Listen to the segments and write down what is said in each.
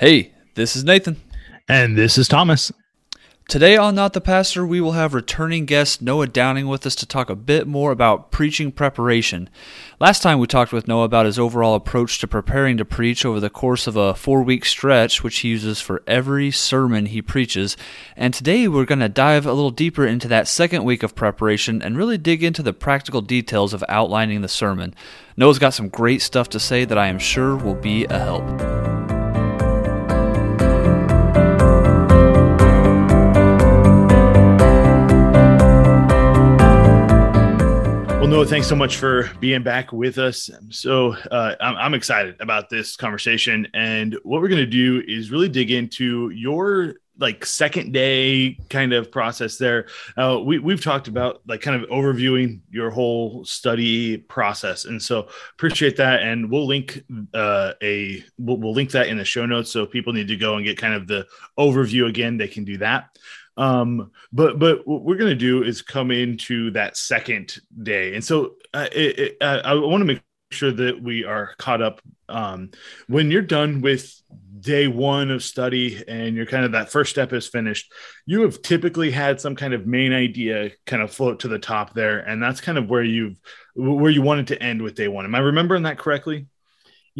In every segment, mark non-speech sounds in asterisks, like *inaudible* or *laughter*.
Hey, this is Nathan. And this is Thomas. Today on Not the Pastor, we will have returning guest Noah Downing with us to talk a bit more about preaching preparation. Last time we talked with Noah about his overall approach to preparing to preach over the course of a four week stretch, which he uses for every sermon he preaches. And today we're going to dive a little deeper into that second week of preparation and really dig into the practical details of outlining the sermon. Noah's got some great stuff to say that I am sure will be a help. Noah, thanks so much for being back with us. So uh, I'm, I'm, excited about this conversation, and what we're going to do is really dig into your like second day kind of process there. Uh, we we've talked about like kind of overviewing your whole study process, and so appreciate that. And we'll link uh, a we'll, we'll link that in the show notes, so people need to go and get kind of the overview again. They can do that. Um, but but what we're gonna do is come into that second day, and so uh, it, it, uh, I want to make sure that we are caught up. Um, when you're done with day one of study and you're kind of that first step is finished, you have typically had some kind of main idea kind of float to the top there, and that's kind of where you've where you wanted to end with day one. Am I remembering that correctly?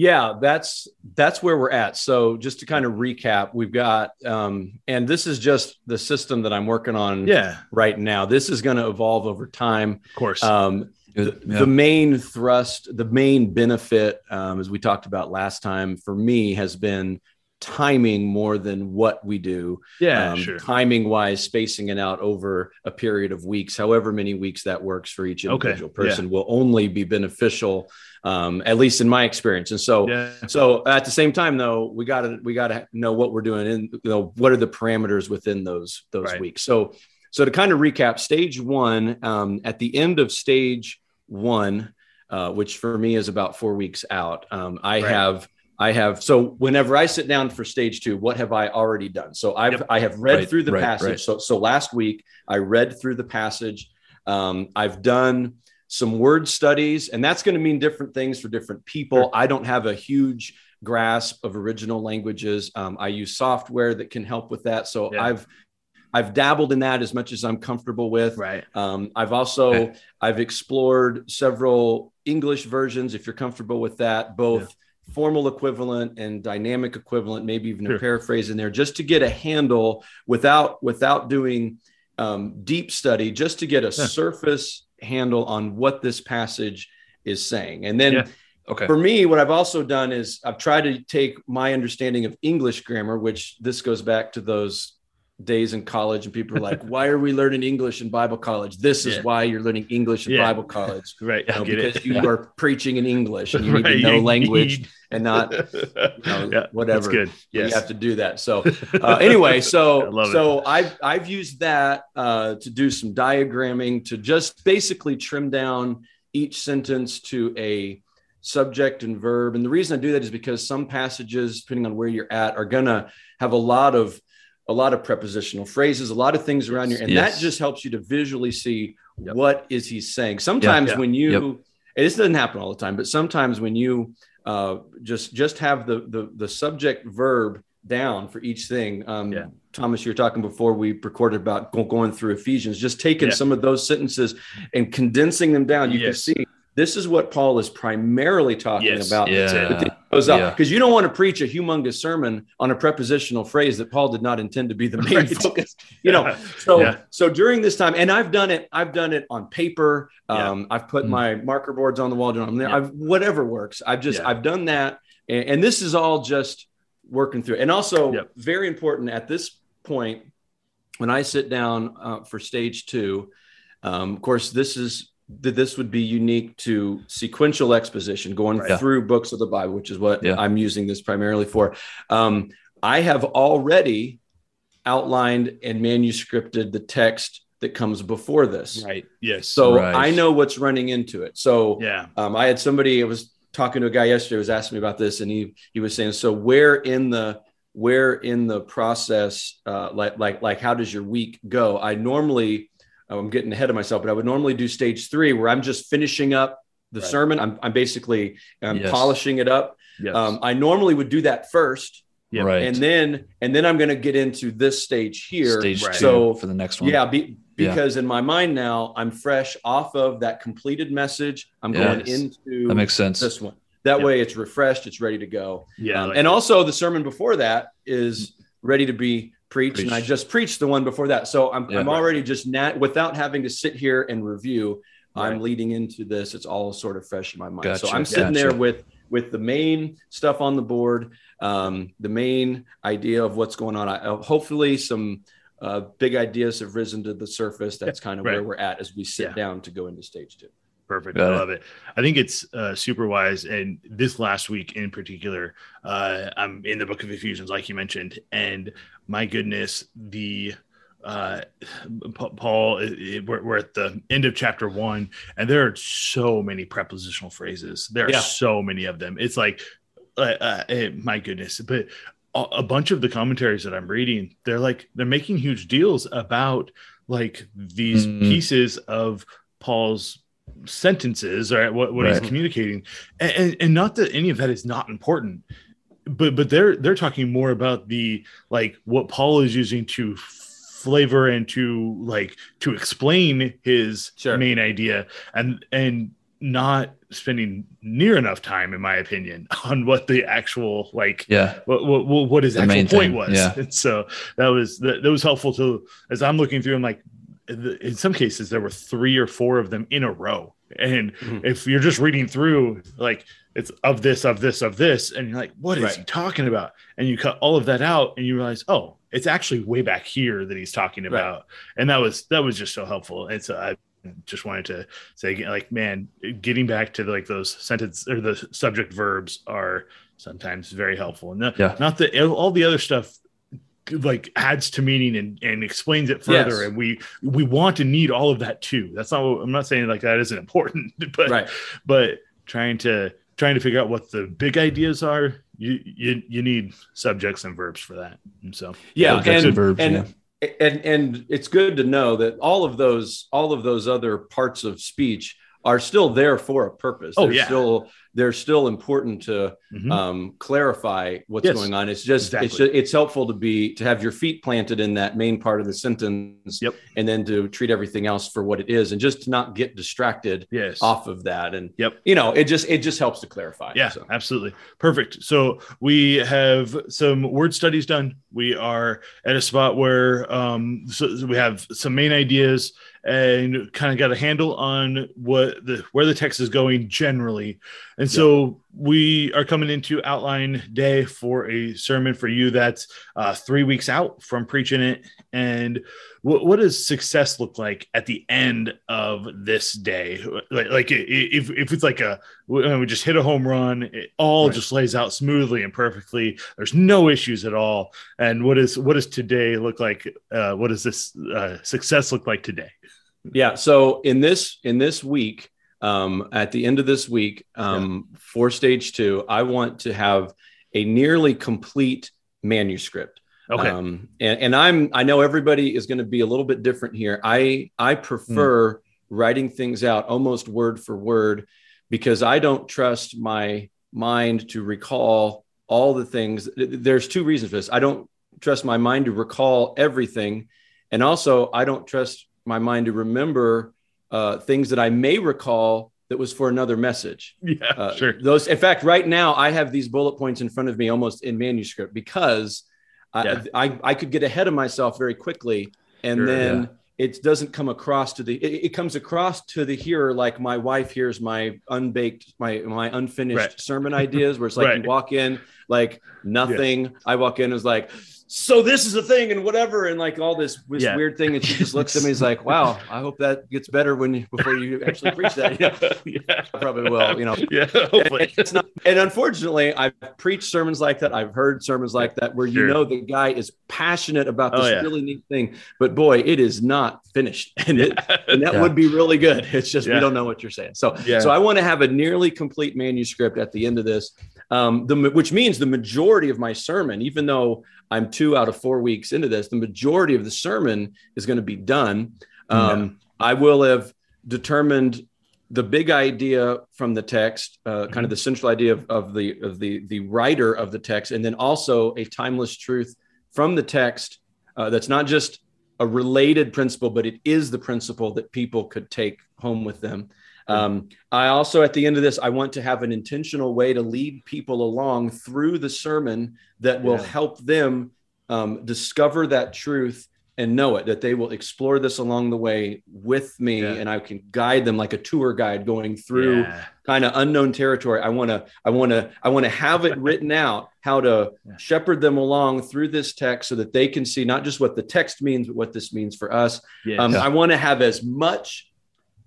Yeah, that's that's where we're at. So just to kind of recap, we've got um, and this is just the system that I'm working on yeah. right now. This is going to evolve over time. Of course. Um, the, yeah. the, main thrust, the main benefit, um, as we talked about last time, for me has been timing more than what we do. Yeah, um, sure. Timing wise, spacing it out over a period of weeks, however many weeks that works for each individual okay. person, yeah. will only be beneficial um, at least in my experience. And so, yeah. so at the same time, though, we got to we got to know what we're doing and you know what are the parameters within those those right. weeks. So, so to kind of recap, stage one um, at the end of stage one, uh, which for me is about four weeks out, um, I right. have. I have so whenever I sit down for stage two, what have I already done? So I've yep. I have read right, through the right, passage. Right. So so last week I read through the passage. Um, I've done some word studies, and that's going to mean different things for different people. Sure. I don't have a huge grasp of original languages. Um, I use software that can help with that. So yeah. I've I've dabbled in that as much as I'm comfortable with. Right. Um, I've also. I've explored several English versions. If you're comfortable with that, both. Yeah formal equivalent and dynamic equivalent maybe even sure. a paraphrase in there just to get a handle without without doing um, deep study just to get a yeah. surface handle on what this passage is saying. And then yeah. okay. for me, what I've also done is I've tried to take my understanding of English grammar, which this goes back to those days in college and people are like *laughs* why are we learning english in bible college this is yeah. why you're learning english in yeah. bible college *laughs* right you know, because it. you yeah. are *laughs* preaching in english and you right. need to know you language need... and not you know, yeah, whatever good yes. you have to do that so uh, anyway so so it. i've i've used that uh, to do some diagramming to just basically trim down each sentence to a subject and verb and the reason i do that is because some passages depending on where you're at are gonna have a lot of a lot of prepositional phrases, a lot of things around here, and yes. that just helps you to visually see yep. what is he saying. Sometimes when you, yep. this doesn't happen all the time, but sometimes when you uh, just just have the, the the subject verb down for each thing. Um, yeah. Thomas, you were talking before we recorded about going through Ephesians, just taking yeah. some of those sentences and condensing them down. You yes. can see this is what Paul is primarily talking yes. about. Yeah. Because yeah. you don't want to preach a humongous sermon on a prepositional phrase that Paul did not intend to be the main right. focus. You know, *laughs* so yeah. so during this time, and I've done it. I've done it on paper. Um, I've put mm my marker boards on the wall. Doing there. I've whatever works. I've just I've done that, and, and, this is all just working through. And also yep. very important at this point when I sit down uh, for stage two. Um, of course, this is that this would be unique to sequential exposition, going right. through books of the Bible, which is what yeah. I'm using this primarily for. Um, I have already outlined and manuscripted the text that comes before this. Right. Yes. So right. I know what's running into it. So yeah, um, I had somebody I was talking to a guy yesterday was asking me about this, and he he was saying, so where in the where in the process, uh, like like like how does your week go? I normally I'm getting ahead of myself, but I would normally do stage three where I'm just finishing up the right. sermon. I'm, I'm basically I'm yes. polishing it up. Yes. Um, I normally would do that first Yeah. Right. And then and then I'm going to get into this stage here. Stage right. so for the next one. Yeah. Be, because yeah. in my mind now I'm fresh off of that completed message. I'm yes. going into that makes sense. This one. That yep. way it's refreshed. It's ready to go. Yeah. Um, like and that. also the sermon before that is ready to be preached, preached. and I just preached the one before that. So I'm, yeah, I'm already just nat without having to sit here and review. Right. I'm leading into this. It's all sort of fresh in my mind. Gotcha. So I'm sitting gotcha. there with with the main stuff on the board, um, the main idea of what's going on. I, uh, hopefully, some uh, big ideas have risen to the surface. That's kind of right. where we're at as we sit yeah. down to go into stage two. Perfect. Got I love it. I think it's uh, super wise. And this last week in particular, uh, I'm in the book of Ephesians, like you mentioned. And my goodness, the uh, Paul, it, we're, we're, at the end of chapter one, and there are so many prepositional phrases. There are yeah. so many of them. It's like, uh, uh, my goodness. But a bunch of the commentaries that I'm reading, they're like, they're making huge deals about like these mm. pieces of Paul's sentences or what, what right. he's communicating and, and not that any of that is not important but but they're they're talking more about the like what paul is using to flavor and to like to explain his sure. main idea and and not spending near enough time in my opinion *laughs* on what the actual like yeah what what, what his the actual point thing. was yeah. and *laughs* so that was that, that was helpful to as i'm looking through i'm like in some cases there were three or four of them in a row and mm-hmm. if you're just reading through like it's of this of this of this and you're like what is right. he talking about and you cut all of that out and you realize oh it's actually way back here that he's talking about right. and that was that was just so helpful and so i just wanted to say like man getting back to like those sentence or the subject verbs are sometimes very helpful and the, yeah. not that all the other stuff like adds to meaning and, and explains it further yes. and we we want to need all of that too that's not what, i'm not saying like that isn't important *laughs* but right. but trying to trying to figure out what the big ideas are you you, you need subjects and verbs for that and so yeah and, verbs, and, yeah. and and it's good to know that all of those all of those other parts of speech are still there for a purpose. Oh, they're yeah. still they're still important to mm-hmm. um, clarify what's yes, going on. It's just exactly. it's just, it's helpful to be to have your feet planted in that main part of the sentence, yep. and then to treat everything else for what it is, and just to not get distracted yes. off of that. And yep, you know, it just it just helps to clarify. Yeah, so. absolutely, perfect. So we have some word studies done. We are at a spot where um, so we have some main ideas and kind of got a handle on what the where the text is going generally. And so we are coming into outline day for a sermon for you that's uh, three weeks out from preaching it. And what, what does success look like at the end of this day? Like, like if, if it's like a we just hit a home run, it all right. just lays out smoothly and perfectly. There's no issues at all. And what is what does today look like? Uh, what does this uh, success look like today? Yeah. So in this in this week, um, at the end of this week, um, yeah. for stage two, I want to have a nearly complete manuscript. Okay. Um, and, and I'm I know everybody is going to be a little bit different here. I I prefer mm. writing things out almost word for word because I don't trust my mind to recall all the things. There's two reasons for this. I don't trust my mind to recall everything, and also I don't trust my mind to remember uh, things that I may recall that was for another message. *laughs* Yeah, uh, sure. Those, in fact, right now I have these bullet points in front of me almost in manuscript because yeah. I, I, I could get ahead of myself very quickly, and sure, then. Yeah. It doesn't come across to the. It, it, comes across to the hearer like my wife hears my unbaked, my my unfinished right. sermon ideas, where it's like *laughs* right. you walk in like nothing. I walk in, is like, so this is a thing and whatever and like all this, this yeah. weird thing and she just looks at me and is like wow i hope that gets better when you before you actually preach that yeah, *laughs* yeah. probably will you know yeah hopefully. And, it's not and unfortunately i've preached sermons like that i've heard sermons like that where sure. you know the guy is passionate about this oh, yeah. really neat thing but boy it is not finished *laughs* and it *laughs* and that would be really good it's just we don't know what you're saying so so i want to have a nearly complete manuscript at the end of this um, the, which means the majority of my sermon, even though I'm two out of four weeks into this, the majority of the sermon is going to be done. Um, yeah. I will have determined the big idea from the text, uh, mm-hmm. kind of the central idea of, of the of the the writer of the text, and then also a timeless truth from the text uh, that's not just a related principle, but it is the principle that people could take home with them. Um, I also, at the end of this, I want to have an intentional way to lead people along through the sermon that will yeah. help them um, discover that truth and know it that they will explore this along the way with me yeah. and i can guide them like a tour guide going through yeah. kind of unknown territory i want to i want to i want to have it *laughs* written out how to shepherd them along through this text so that they can see not just what the text means but what this means for us um, i want to have as much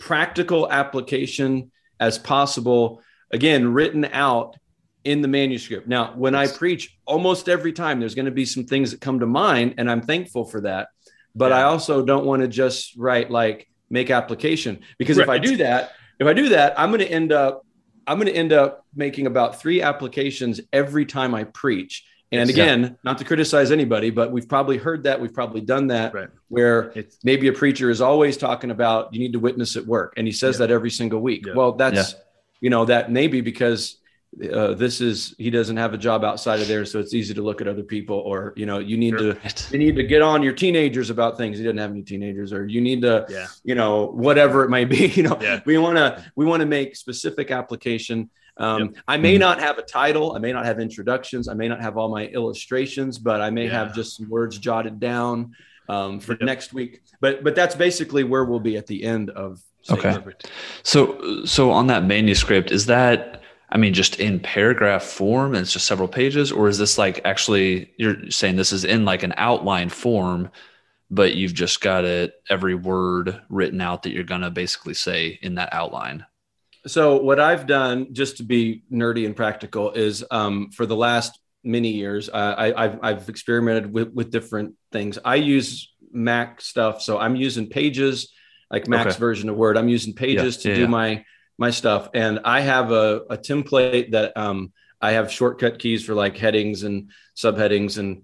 practical application as possible again written out in the manuscript. Now, when I preach, almost every time there's going to be some things that come to mind, and I'm thankful for that. But yeah. I also don't want to just write like make application because right. if I do that, if I do that, I'm going to end up I'm going to end up making about three applications every time I preach. And again, yeah. not to criticize anybody, but we've probably heard that, we've probably done that, right. where it's, maybe a preacher is always talking about you need to witness at work, and he says yeah. that every single week. Yeah. Well, that's you know that maybe because uh, this is he doesn't have a job outside of there so it's easy to look at other people or you know you need sure. to *laughs* you need to get on your teenagers about things he doesn't have any teenagers or you need to yeah. you know whatever it might be *laughs* you know we want to we want to make specific application um, yep. i may mm-hmm. not have a title i may not have introductions i may not have all my illustrations but i may yeah. have just some words jotted down um, for yep. next week but but that's basically where we'll be at the end of okay perfect. so so on that manuscript is that I mean, just in paragraph form and it's just several pages, or is this like actually you're saying this is in like an outline form, but you've just got it every word written out that you're gonna basically say in that outline? So what I've done, just to be nerdy and practical, is um, for the last many years, uh, I, have I've experimented with, with different things. I use Mac stuff, so I'm using Pages, like Mac's okay. version of Word. I'm using Pages yeah, to yeah, do yeah. my my stuff. And I have a, a template that um, I have shortcut keys for like headings and subheadings and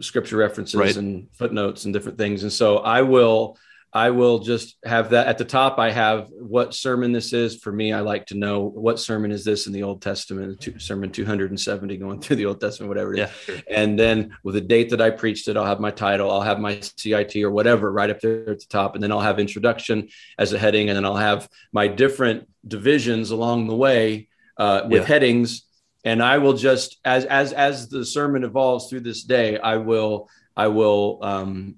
scripture references right. and footnotes and different things. And so I will I will just have that at the top. I have what sermon this is. For me, I like to know what sermon is this in the Old Testament, sermon 270 going through the Old Testament, whatever it is. Yeah. And then with the date that I preached it, I'll have my title, I'll have my CIT or whatever right up there at the top. And then I'll have introduction as a heading. And then I'll have my different divisions along the way uh, with yeah. headings. And I will just, as, as, as the sermon evolves through this day, I will, I will um,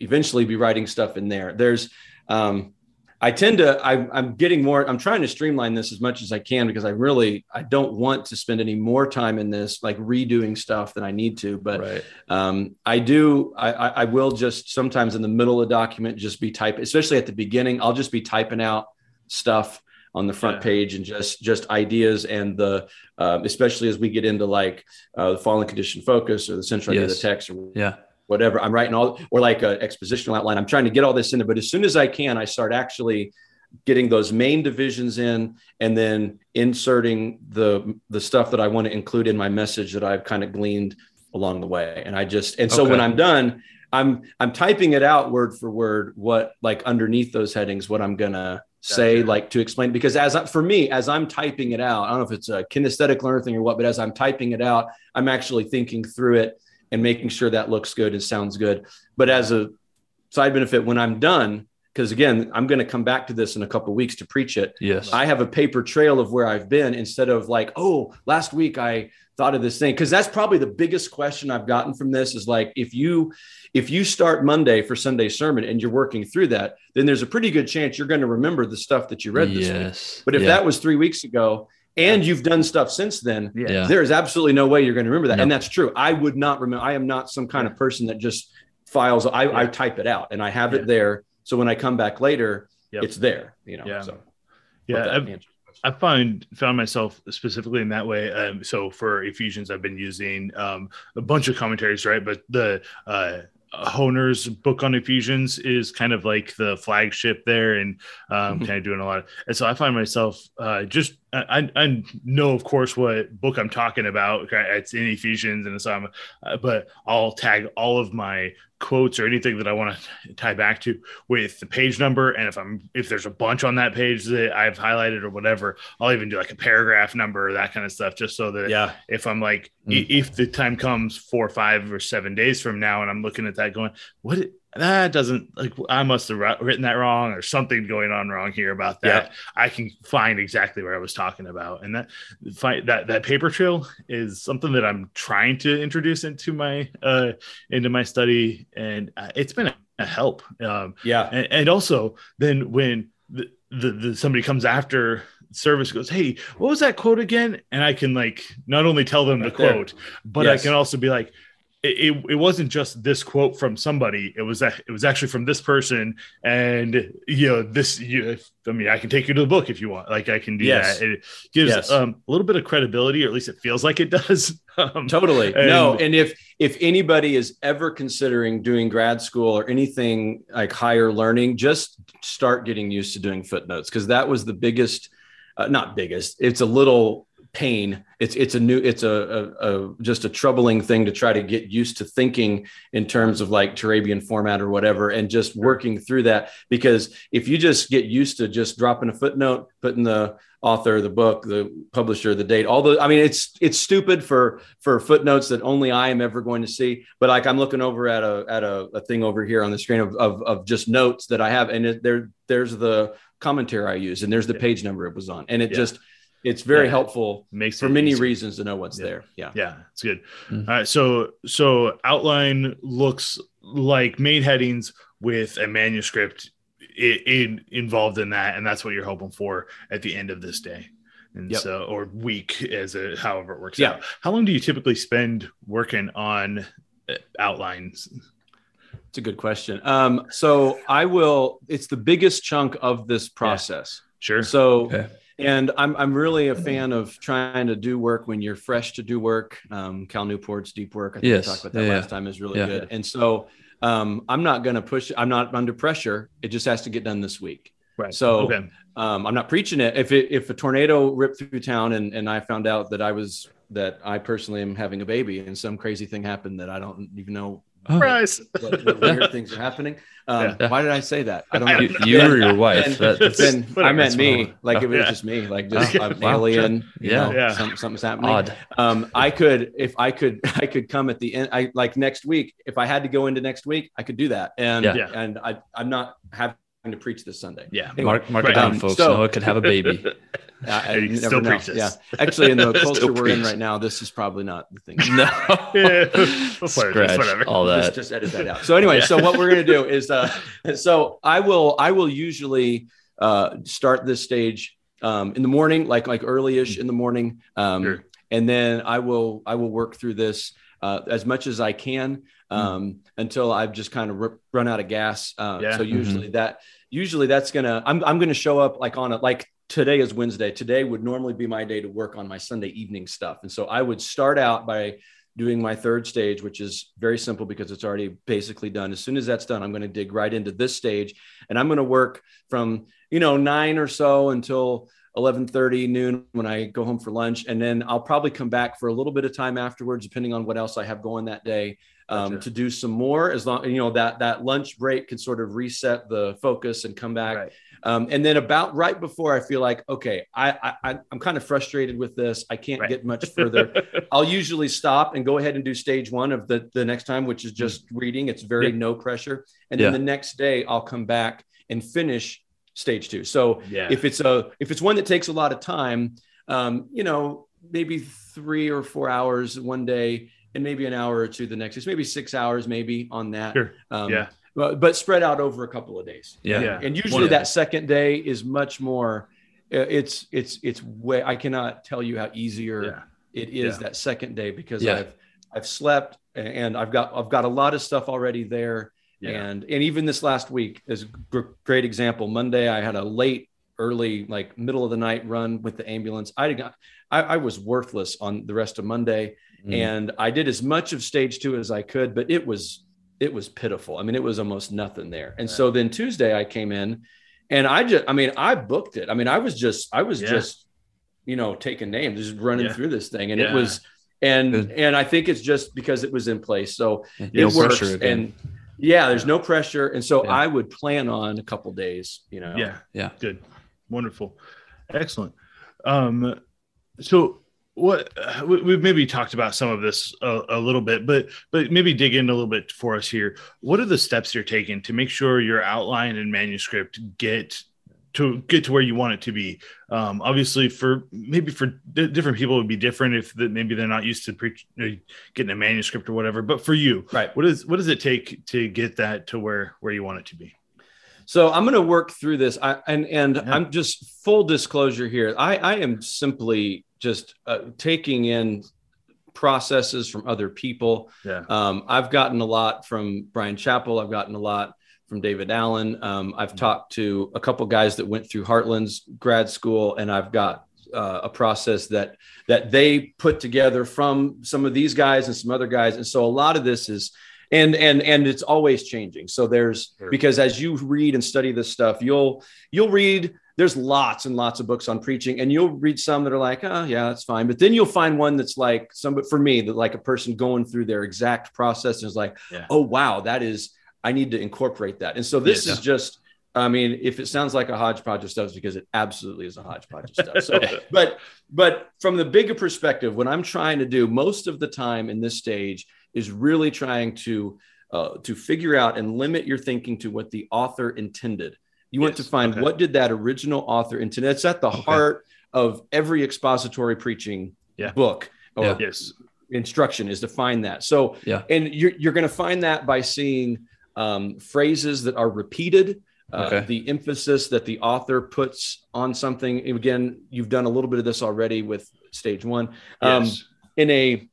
eventually be writing stuff in there. There's, um, I tend to, I, am getting more, I'm trying to streamline this as much as I can because I really, I don't want to spend any more time in this, like redoing stuff than I need to. But right. um, I do, I, I will just sometimes in the middle of a document just be typing, especially at the beginning, I'll just be typing out stuff on the front yeah. page and just just ideas and the um, especially as we get into like uh, the fallen condition focus or the central yes. idea of the text or yeah whatever I'm writing all or like an expositional outline. I'm trying to get all this in there, but as soon as I can, I start actually getting those main divisions in and then inserting the the stuff that I want to include in my message that I've kind of gleaned along the way. And I just and so okay. when I'm done, I'm I'm typing it out word for word what like underneath those headings what I'm gonna say gotcha. like to explain because as I, for me as I'm typing it out, I don't know if it's a kinesthetic learner thing or what, but as I'm typing it out, I'm actually thinking through it and making sure that looks good and sounds good. But as a side benefit, when I'm done, because again, I'm going to come back to this in a couple weeks to preach it. Yes. I have a paper trail of where I've been instead of like, oh, last week I thought of this thing. Cause that's probably the biggest question I've gotten from this is like, if you, if you start Monday for Sunday sermon and you're working through that, then there's a pretty good chance you're going to remember the stuff that you read this yes. week. But if yeah. that was three weeks ago and you've done stuff since then, yeah. there is absolutely no way you're going to remember that. Nope. And that's true. I would not remember. I am not some kind of person that just files. I, yeah. I type it out and I have it there. So when I come back later, yep. it's there. You know. Yeah. So, yeah. I find found myself specifically in that way. Um, so for Ephesians, I've been using um, a bunch of commentaries, right? But the uh, Hoehner's book on Ephesians is kind of like the flagship there, and um, mm-hmm. kind of doing a lot. Of, and so I find myself uh, just I, I know, of course, what book I'm talking about. It's in Ephesians, and so I'm, uh, but I'll tag all of my quotes or anything that I want to tie back to with the page number. And if I'm if there's a bunch on that page that I've highlighted or whatever, I'll even do like a paragraph number, or that kind of stuff, just so that yeah, if I'm like mm. if the time comes four, five, or seven days from now, and I'm looking at that going, what that doesn't like I must have written that wrong or something going on wrong here about that. Yeah. I can find exactly where I was talking about, and that find that that paper trail is something that I'm trying to introduce into my uh into my study, and uh, it's been a, a help. Um, yeah, and, and also then when the, the, the somebody comes after service goes, Hey, what was that quote again? And I can like not only tell them right the there. quote, but yes. I can also be like, it, it wasn't just this quote from somebody. It was it was actually from this person. And you know this you i mean i can take you to the book if you want. Like i can do yes. that. It gives yes. um, a little bit of credibility or at least it feels like it does. *laughs* Um, totally. and, no and if if anybody is ever considering doing grad school or anything like higher learning just start getting used to doing footnotes because that was the biggest uh, not biggest it's a little pain. It's it's a new it's a, a, a, just a troubling thing to try to get used to thinking in terms of like Turabian format or whatever and just working through that. Because if you just get used to just dropping a footnote putting the author of the book the publisher the date all the i mean it's it's stupid for for footnotes that only i am ever going to see. But like i'm looking over at a at a, a thing over here on the screen of, of, of just notes that i have and it, there there's the commentary i use and there's the page number it was on. And it yeah. just it's very yeah, helpful makes for many easier. reasons to know what's yeah. there. Yeah. Yeah. It's good. Mm-hmm. All right. So, so outline looks like main headings with a manuscript in, in, involved in that. And that's what you're hoping for at the end of this day. And yep. so, or week as a, however it works yeah. out. How long do you typically spend working on uh, outlines? It's a good question. Um, so I will, it's the biggest chunk of this process. Yeah. Sure. So, okay and I'm I'm really a fan of trying to do work when you're fresh to do work. Um, Cal Newport's deep work, I think yes. we talked about that yeah, last time, is really yeah. good. And so um, I'm not going to push. I'm not under pressure. It just has to get done this week. Right. So okay. um, I'm not preaching it. If it, if a tornado ripped through town and and I found out that I was that I personally am having a baby and some crazy thing happened that I don't even know Surprise! What, what weird *laughs* things are happening. Um, yeah. Why did I say that? I don't know. You, you or your wife? And, that, then I meant me. Like it was yeah. just me. Like just oh, I'm wow. alien. Yeah, know, yeah. Some, something's happening. Odd. Um, I could if I could *laughs* I could come at the end. I like next week. If I had to go into next week, I could do that. And yeah. and I I'm not having to preach this Sunday. Yeah, anyway, mark mark right. it down, folks. So, Noah could have a baby. *laughs* I you still know. Yeah, actually, in the *laughs* culture we're in right now, this is probably not the thing. No, *laughs* yeah. Scratch whatever. all that. Just, just, edit that out. So anyway, yeah. so what we're gonna do is, uh, so I will, I will usually uh, start this stage um, in the morning, like like early-ish in the morning, um, sure. and then I will, I will work through this uh, as much as I can. Um, mm. until I've just kind of r- run out of gas. Uh, yeah. So usually mm-hmm. that, usually that's gonna, I'm, I'm gonna show up like on a like today is Wednesday. Today would normally be my day to work on my Sunday evening stuff. And so I would start out by doing my third stage, which is very simple because it's already basically done. As soon as that's done, I'm going to dig right into this stage and I'm going to work from, you know, nine or so until 11:30 noon when I go home for lunch and then I'll probably come back for a little bit of time afterwards depending on what else I have going that day um, gotcha. to do some more as long you know that that lunch break can sort of reset the focus and come back right. Um, and then about right before I feel like, okay, I, I I'm kind of frustrated with this. I can't right. get much *laughs* further. I'll usually stop and go ahead and do stage one of the the next time, which is just mm. reading. It's very yeah. no pressure. And then yeah. the next day I'll come back and finish stage two. So yeah. if it's a if it's one that takes a lot of time, um, you know, maybe three or four hours one day and maybe an hour or two the next. It's maybe six hours maybe on that. Sure. Um, yeah but, but spread out over a couple of days. Yeah. yeah. And usually that second day is much more, uh, it's, it's, it's way, I cannot tell you how easier yeah. it is yeah. that second day because I've, I've slept and I've got, I've got a lot of stuff already there. And, and even this last week is a great example. Monday, I had a late, early, like middle of the night run with the ambulance. I got, I, I was worthless on the rest of Monday. Mm. And I did as much of stage two as I could, but it was it was pitiful. I mean, it was almost nothing there. And right. so then Tuesday I came in and I just, I mean, I booked it. I mean, I was just, I was yeah. just, you know, taking names, just running yeah. through this thing. And yeah. it was, and, Good. and I think it's just because it was in place. So it works. And yeah, there's no pressure. And so I would plan on a couple days, you know? Yeah. Yeah. Good. Wonderful. Excellent. Um, so what we've maybe talked about some of this a, a, little bit but but maybe dig in a little bit for us here what are the steps you're taking to make sure your outline and manuscript get to get to where you want it to be um, obviously for maybe for d- different people it would be different if the, maybe they're not used to pre- getting a manuscript or whatever but for you right what is what does it take to get that to where where you want it to be so I'm going to work through this. I, and and yeah. I'm just full disclosure here. I, I am simply just uh, taking in processes from other people. Yeah. Um, I've gotten a lot from Brian Chapell. I've gotten a lot from David Allen. Um, I've mm-hmm. talked to a couple guys that went through Heartland's grad school, and I've got uh, a process that that they put together from some of these guys and some other guys. And so a lot of this is and and and it's always changing so there's because as you read and study this stuff you'll you'll read there's lots and lots of books on preaching and you'll read some that are like oh yeah that's fine but then you'll find one that's like some for me that like a person going through their exact process and is like yeah. oh wow that is i need to incorporate that and so this yeah, is just I mean, if it sounds like a hodgepodge of stuff, it's because it absolutely is a hodgepodge of stuff. So, *laughs* but but from the bigger perspective, what I'm trying to do most of the time in this stage is really trying to uh, to figure out and limit your thinking to what the author intended. You yes. want to find okay. what did that original author intend. It's at the okay. heart of every expository preaching yeah. book or yeah. yes. instruction is to find that. So, yeah. and you're, you're going to find that by seeing um, phrases that are repeated. Uh, okay. the emphasis that the author puts on something. Again, you've done a little bit of this already with stage one. Um, yes. In a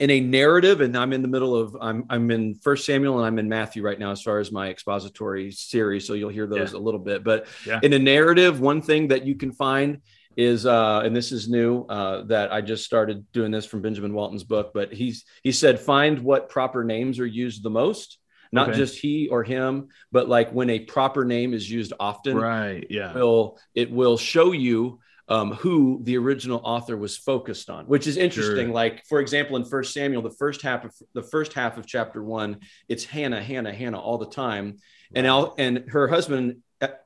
in a narrative and i'm in the middle of i'm i'm in first samuel and i'm in matthew right now as far as my expository series so you'll hear those yeah. a little bit but yeah. in a narrative one thing that you can find is uh and this is new uh that i just started doing this from benjamin walton's book but he's he said find what proper names are used the most not okay. just he or him but like when a proper name is used often right yeah will it will show you um, who the original author was focused on, which is interesting. Sure. Like, for example, in First Samuel, the first half of the first half of chapter one, it's Hannah, Hannah, Hannah all the time, and El, and her husband,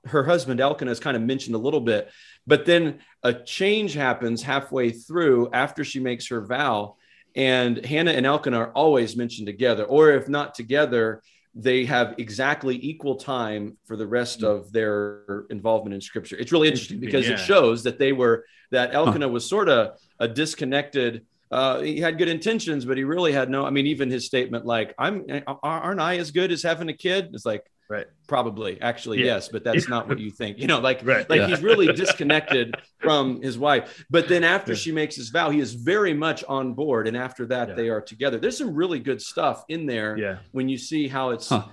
her husband Elkanah is kind of mentioned a little bit, but then a change happens halfway through after she makes her vow, and Hannah and Elkanah are always mentioned together, or if not together, they have exactly equal time for the rest mm. of their involvement in scripture. It's really interesting because yeah. it shows that they were that Elkanah huh. was sort of a disconnected. Uh, he had good intentions, but he really had no. I mean, even his statement, like, "I'm aren't I as good as having a kid?" It's like, Right. Probably, actually, yeah. yes, but that's not what you think. You know, like, *laughs* right. like yeah. he's really disconnected from his wife. But then after yeah. she makes his vow, he is very much on board. And after that, they are together. There's some really good stuff in there. Yeah. When you see how it's huh.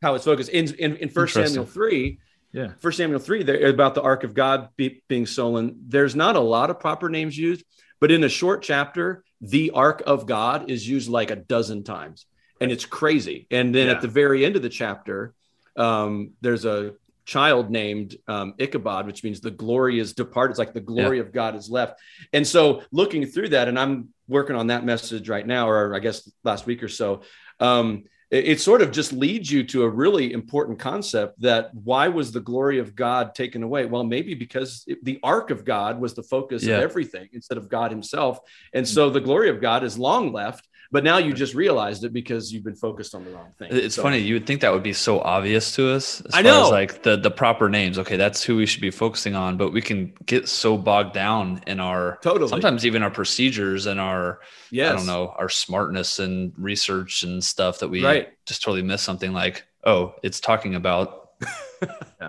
how it's focused in in, in First Samuel three. Yeah. First Samuel three, there about the Ark of God be, being stolen. There's not a lot of proper names used, but in a short chapter, the Ark of God is used like a dozen times and it's crazy. And then at the very end of the chapter, um, there's a child named um, Ichabod, which means the glory is departed. It's like the glory yeah. of God is left. And so looking through that, and I'm working on that message right now, or I guess last week or so. Um, it, it sort of just leads you to a really important concept that why was the glory of God taken away? Well, maybe because it, the ark of God was the focus yeah. of everything instead of God himself. And so the glory of God is long left but now you just realized it because you've been focused on the wrong thing. It's so, funny. You would think that would be so obvious to us. As I know. As like the, the proper names. Okay. That's who we should be focusing on, but we can get so bogged down in our, totally. sometimes even our procedures and our, yes. I don't know, our smartness and research and stuff that we right. just totally miss something like, oh, it's talking about *laughs*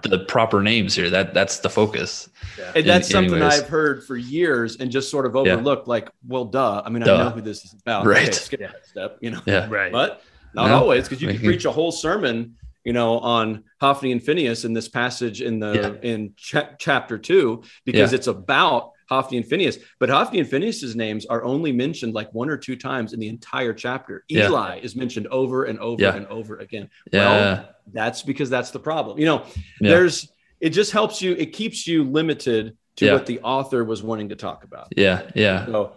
the proper names here. That that's the focus. Yeah. And that's in, something anyways. I've heard for years and just sort of overlooked. Yeah. Like, well, duh. I mean, duh. I know who this is about. Right. Okay, skip yeah. that step. You know. Yeah. Right. But not no. always, because you can preach a whole sermon, you know, on Hophni and Phinehas in this passage in the in ch- chapter two, because it's about Hophni and Phinehas. But Hophni and Phinehas's names are only mentioned like one or two times in the entire chapter. Eli is mentioned over and over and over again. Well, that's because that's the problem. You know, yeah. there's it just helps you, it keeps you limited to yeah. what the author was wanting to talk about. Yeah, yeah. So,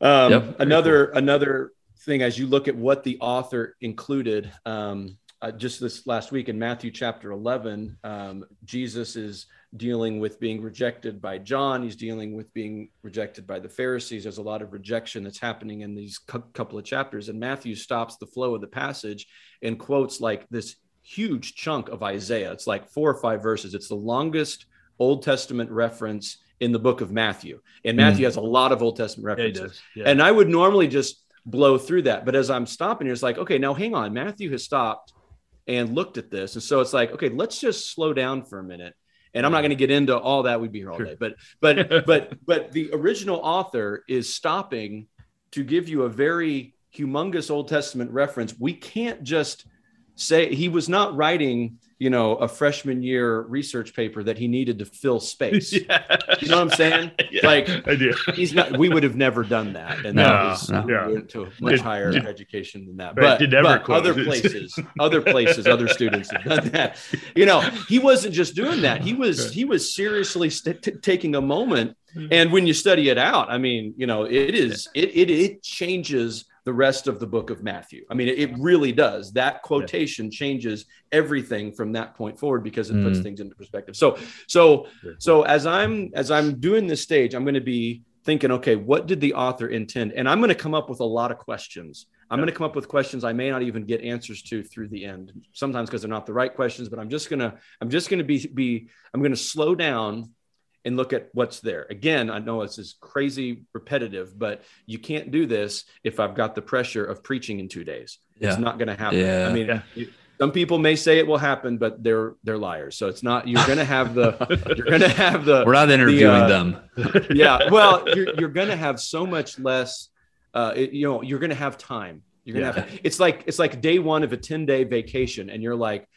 um, yep. another cool. another thing as you look at what the author included, um, uh, just this last week in Matthew chapter 11, um, Jesus is dealing with being rejected by John. He's dealing with being rejected by the Pharisees. There's a lot of rejection that's happening in these cu- couple of chapters. And Matthew stops the flow of the passage and quotes like this huge chunk of Isaiah. It's like four or five verses. It's the longest Old Testament reference in the book of Matthew. And Matthew mm. has a lot of Old Testament references. Yeah, yeah. And I would normally just blow through that. But as I'm stopping here, it's like, okay, now hang on. Matthew has stopped and looked at this. And so it's like, okay, let's just slow down for a minute. And I'm not going to get into all that. We'd be here all day. But but *laughs* but but the original author is stopping to give you a very humongous Old Testament reference. We can't just say he was not writing you know, a freshman year research paper that he needed to fill space. *laughs* Yeah. You know what I'm saying? *laughs* yeah, like. He's not. We would have never done that, and no, that was no. we went to a much did, higher did, education than that. But, but other places, other places, other students have done that. You know, he wasn't just doing that. He was he was seriously st- t- taking a moment. Hmm. And when you study it out, I mean, you know, it is it it it changes the rest of the book of Matthew. I mean, it, really does. That quotation yeah. changes everything from that point forward because it mm. puts things into perspective. So, so, so as I'm as I'm doing this stage, I'm going to be thinking, okay, what did the author intend? And I'm going to come up with a lot of questions. I'm yeah. going to come up with questions I may not even get answers to through the end. Sometimes because they're not the right questions, but I'm just gonna I'm just going to be be I'm going to slow down and look at what's there. Again, I know this is crazy repetitive, but you can't do this if I've got the pressure of preaching in two days. Yeah. It's not going to happen. Yeah. I mean, yeah. some people may say it will happen, but they're they're liars. So it's not. You're going to have the. *laughs* you're going to have the. We're not interviewing the, uh, them. *laughs* yeah. Well, you're you're going to have so much less. Uh, it, you know, you're going to have time. You're going to have. It's like it's like day one of a ten day vacation, and you're like,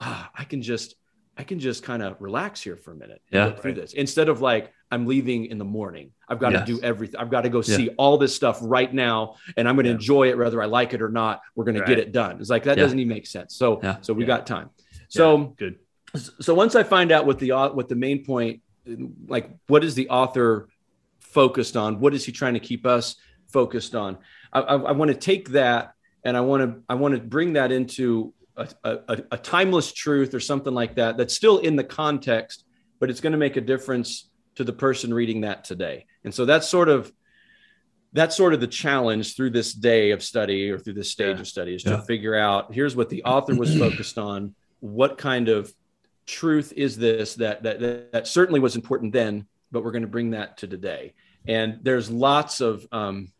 ah, I can just I can just kind of relax here for a minute yeah, look through right. this instead of like I'm leaving in the morning. I've got yes. to do everything. I've got to go yeah. see all this stuff right now, and I'm going to yeah. enjoy it whether I like it or not. We're going right. to get it done. It's like that doesn't even make sense. So so we got time. So good. So once I find out what the what the main point, like what is the author focused on? What is he trying to keep us focused on? I, I, I want to take that and I want to I want to bring that into a, a, a timeless truth or something like that that's still in the context, but it's going to make a difference to the person reading that today. And so that's sort of that's sort of the challenge through this day of study or through this stage yeah. of study is yeah. to figure out here's what the author was *clears throat* focused on what kind of truth is this that, that that certainly was important then but we're going to bring that to today and there's lots of um,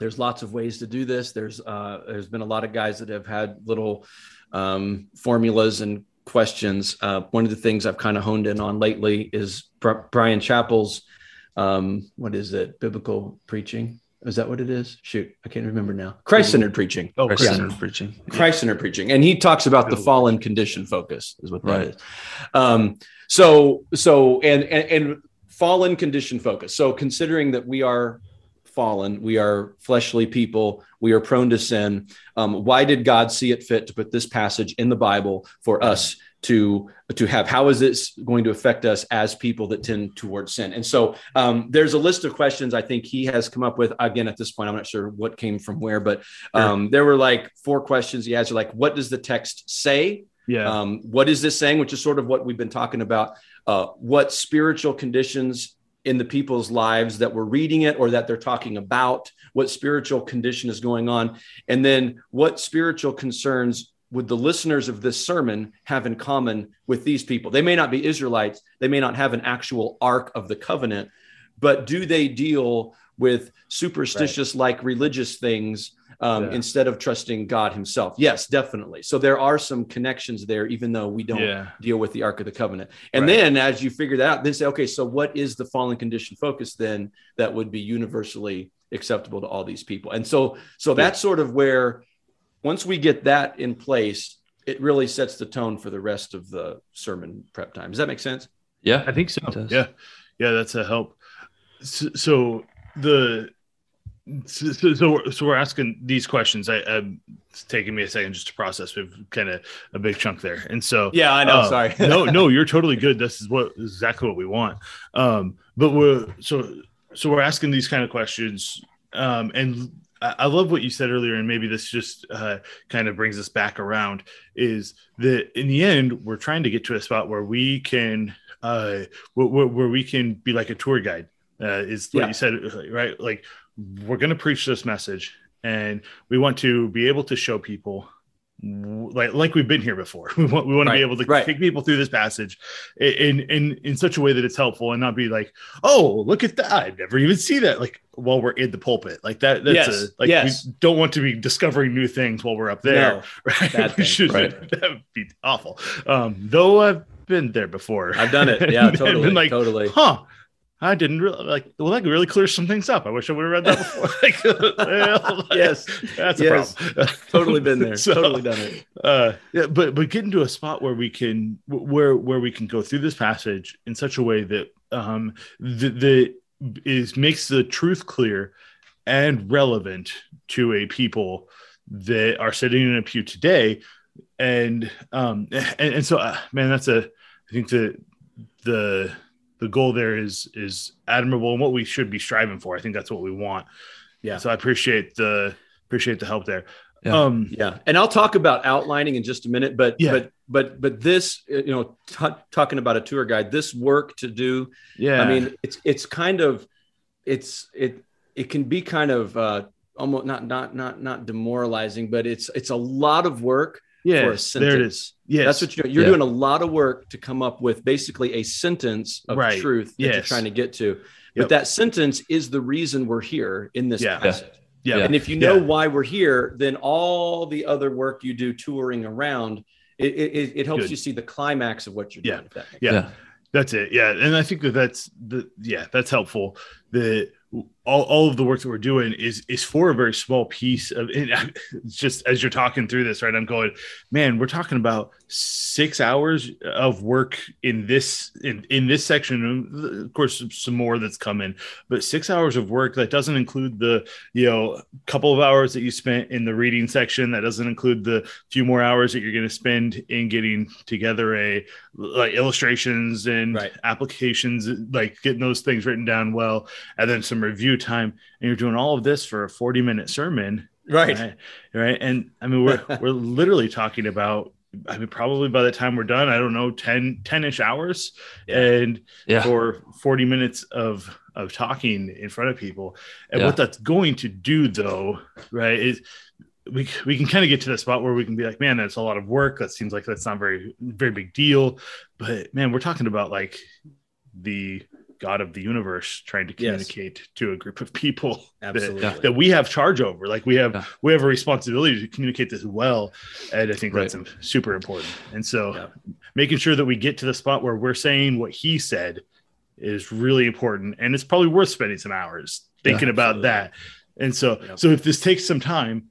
there's lots of ways to do this. There's uh, there's been a lot of guys that have had little um, formulas and questions. Uh, one of the things I've kind of honed in on lately is Brian Chapell's um, what is it? Biblical preaching. Is that what it is? Shoot, I can't remember now. Christ-centered preaching. Oh, Christ-centered preaching. Christ-centered preaching, and he talks about the fallen condition focus is what that right. is. Um, so, so, and, and and fallen condition focus. So, considering that we are fallen. We are fleshly people. We are prone to sin. Um, why did God see it fit to put this passage in the Bible for us to to have? How is this going to affect us as people that tend towards sin? And so um, there's a list of questions I think he has come up with. Again, at this point, I'm not sure what came from where, but um, sure. there were like four questions he asked. Like, what does the text say? Yeah. Um, what is this saying? Which is sort of what we've been talking about. Uh, what spiritual conditions in the people's lives that were reading it or that they're talking about, what spiritual condition is going on, and then what spiritual concerns would the listeners of this sermon have in common with these people? They may not be Israelites, they may not have an actual ark of the covenant, but do they deal with superstitious like right. religious things um, yeah. instead of trusting God Himself. Yes, definitely. So there are some connections there, even though we don't yeah. deal with the Ark of the Covenant. And right. then as you figure that out, then say, okay, so what is the fallen condition focus then that would be universally acceptable to all these people? And so, so that's sort of where once we get that in place, it really sets the tone for the rest of the sermon prep time. Does that make sense? Yeah, I think so. Yeah, yeah, that's a help. So, so the so, so, so, we're asking these questions. I, I'm, it's taking me a second just to process. We've kind of a big chunk there, and so yeah, I know. Uh, sorry, *laughs* no, no, you're totally good. This is what exactly what we want. Um, but we're so so we're asking these kind of questions, um, and I, I love what you said earlier, and maybe this just uh, kind of brings us back around. Is that in the end we're trying to get to a spot where we can uh, where, where we can be like a tour guide. Uh, is what yeah. you said, right? Like we're going to preach this message and we want to be able to show people like like we've been here before. *laughs* We want we want right, to be able to right. take people through this passage in in in such a way that it's helpful and not be like, oh, look at that. I've never even see that. Like while we're in the pulpit, like that. That's yes, a, like yes. we don't want to be discovering new things while we're up there. No, *laughs* right? we should right. *laughs* that would be awful. Um, though I've been there before. I've done it. Yeah, totally. like, totally. Huh I didn't really like. Well, that really clears some things up. I wish I would have read that before. *laughs* like, well, *laughs* yes, that's yes. a problem. *laughs* totally been there. So, totally done it. Uh, yeah, but but getting to a spot where we can where where we can go through this passage in such a way that um the, the is makes the truth clear and relevant to a people that are sitting in a pew today, and um and, and so uh, man, that's a I think the the the goal there is is admirable and what we should be striving for. I think that's what we want. Yeah. So I appreciate the appreciate the help there. Yeah. Um, yeah. And I'll talk about outlining in just a minute, but yeah. but but but this, you know, t- talking about a tour guide, this work to do. Yeah. I mean, it's it's kind of it's it it can be kind of uh almost not not not not demoralizing, but it's it's a lot of work yeah, for a sentence. There it is. Yes. That's what you're doing. You're yeah. doing a lot of work to come up with basically a sentence of right. truth that yes. you're trying to get to. But yep. that sentence is the reason we're here in this yeah. passage. Yeah. yeah. And if you know why we're here, then all the other work you do touring around, it, it, it helps Good. you see the climax of what you're doing. Yeah. yeah. That's it. Yeah. And I think that that's the, yeah, that's helpful. The, all, all of the work that we're doing is is for a very small piece of it. It's just as you're talking through this, right? I'm going, man, we're talking about six hours of work in this in, in this section. Of course, some more that's coming, but six hours of work that doesn't include the you know couple of hours that you spent in the reading section. That doesn't include the few more hours that you're going to spend in getting together a like illustrations and right. applications, like getting those things written down well, and then some review time and you're doing all of this for a 40 minute sermon right right, right? and i mean we're *laughs* we're literally talking about I mean, probably by the time we're done, I don't know, 10, 10 ish hours yeah. and yeah. for 40 minutes of, of talking in front of people. And yeah. what that's going to do though, right, is we, we can kind of get to the spot where we can be like, man, that's a lot of work. That seems like that's not very, very big deal. But man, we're talking about like the God of the universe trying to communicate yes. to a group of people *laughs* that, that, we have charge over. Like we have yeah. we have a responsibility to communicate this well, and I think right. that's super important. And so, yeah. making sure that we get to the spot where we're saying what He said is really important, and it's probably worth spending some hours thinking yeah, about that. And so, so if this takes some time,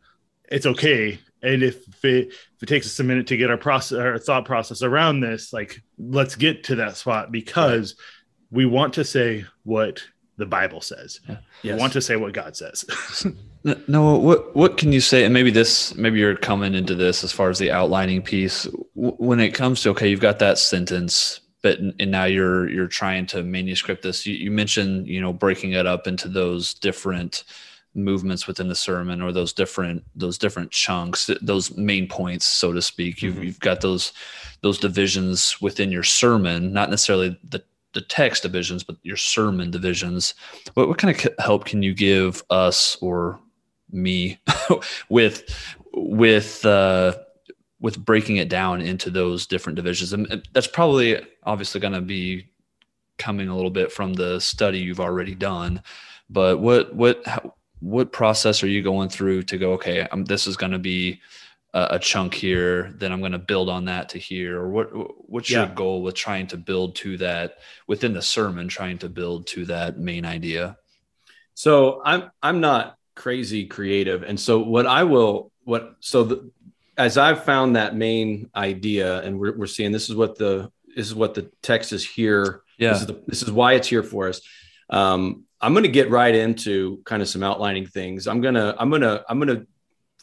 it's okay. And if it, if it takes us a minute to get our process, our thought process around this, like let's get to that spot because. Right we want to say what the Bible says. Yeah. Yes. We want to say what God says. *laughs* no, what what can you say? And maybe this, maybe you're coming into this as far as the outlining piece. When it comes to okay, you've got that sentence, but and now you're you're trying to manuscript this. You, you mentioned you know breaking it up into those different movements within the sermon or those different those different chunks those main points so to speak you've, mm-hmm. you've got those those divisions within your sermon not necessarily the the text divisions, but your sermon divisions. What, what kind of help can you give us or me *laughs* with with uh, with breaking it down into those different divisions? And that's probably obviously going to be coming a little bit from the study you've already done. But what what how, what process are you going through to go? Okay, um, this is going to be a, a chunk here, then I'm going to build on that to here. Or what what's yeah. your goal with trying to build to that within the sermon, trying to build to that main idea? So I'm I'm not crazy creative, and so what I will what so the, as I've found that main idea, and we're we're seeing this is what the this is what the text is here. Yeah, this is, the, this is why it's here for us. Um, I'm going to get right into kind of some outlining things. I'm going to I'm going to I'm going to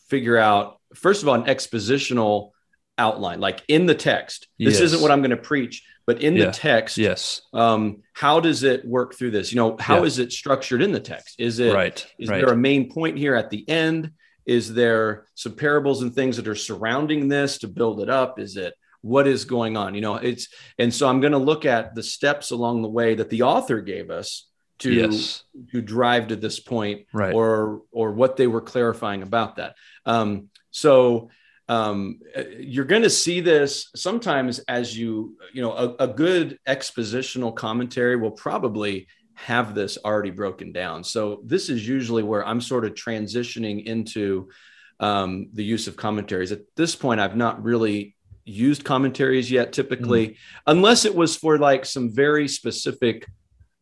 figure out first of all an expositional outline like in the text. This yes. isn't what I'm going to preach, but in yeah. the text, yes. Um, how does it work through this? You know, how yeah. is it structured in the text? Is it right? Is right. there a main point here at the end? Is there some parables and things that are surrounding this to build it up? Is it what is going on? You know, it's and so I'm going to look at the steps along the way that the author gave us to yes. to drive to this point, right. or or what they were clarifying about that. Um, so um, you're going to see this sometimes as you you know a, a good expositional commentary will probably have this already broken down. So this is usually where I'm sort of transitioning into um, the use of commentaries. At this point, I've not really used commentaries yet, typically, mm. unless it was for like some very specific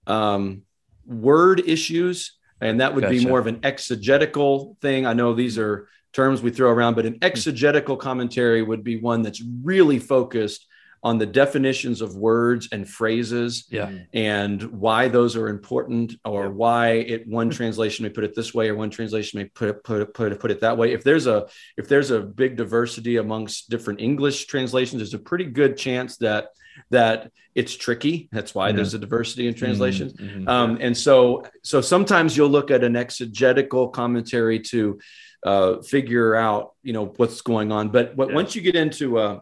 um, word issues, and that would gotcha. be more of an exegetical thing. I know these are terms we throw around, but an hmm. exegetical commentary would be one that's really focused on the definitions of words and phrases yeah. and why those are important or yeah. why it one translation may put it this way or one translation may put it, put it, put it, put it that way if there's a if there's a big diversity amongst different english translations there's a pretty good chance that that it's tricky that's why yeah. there's a diversity in translations mm-hmm. um, and so so sometimes you'll look at an exegetical commentary to uh, figure out you know what's going on but, but once you get into uh,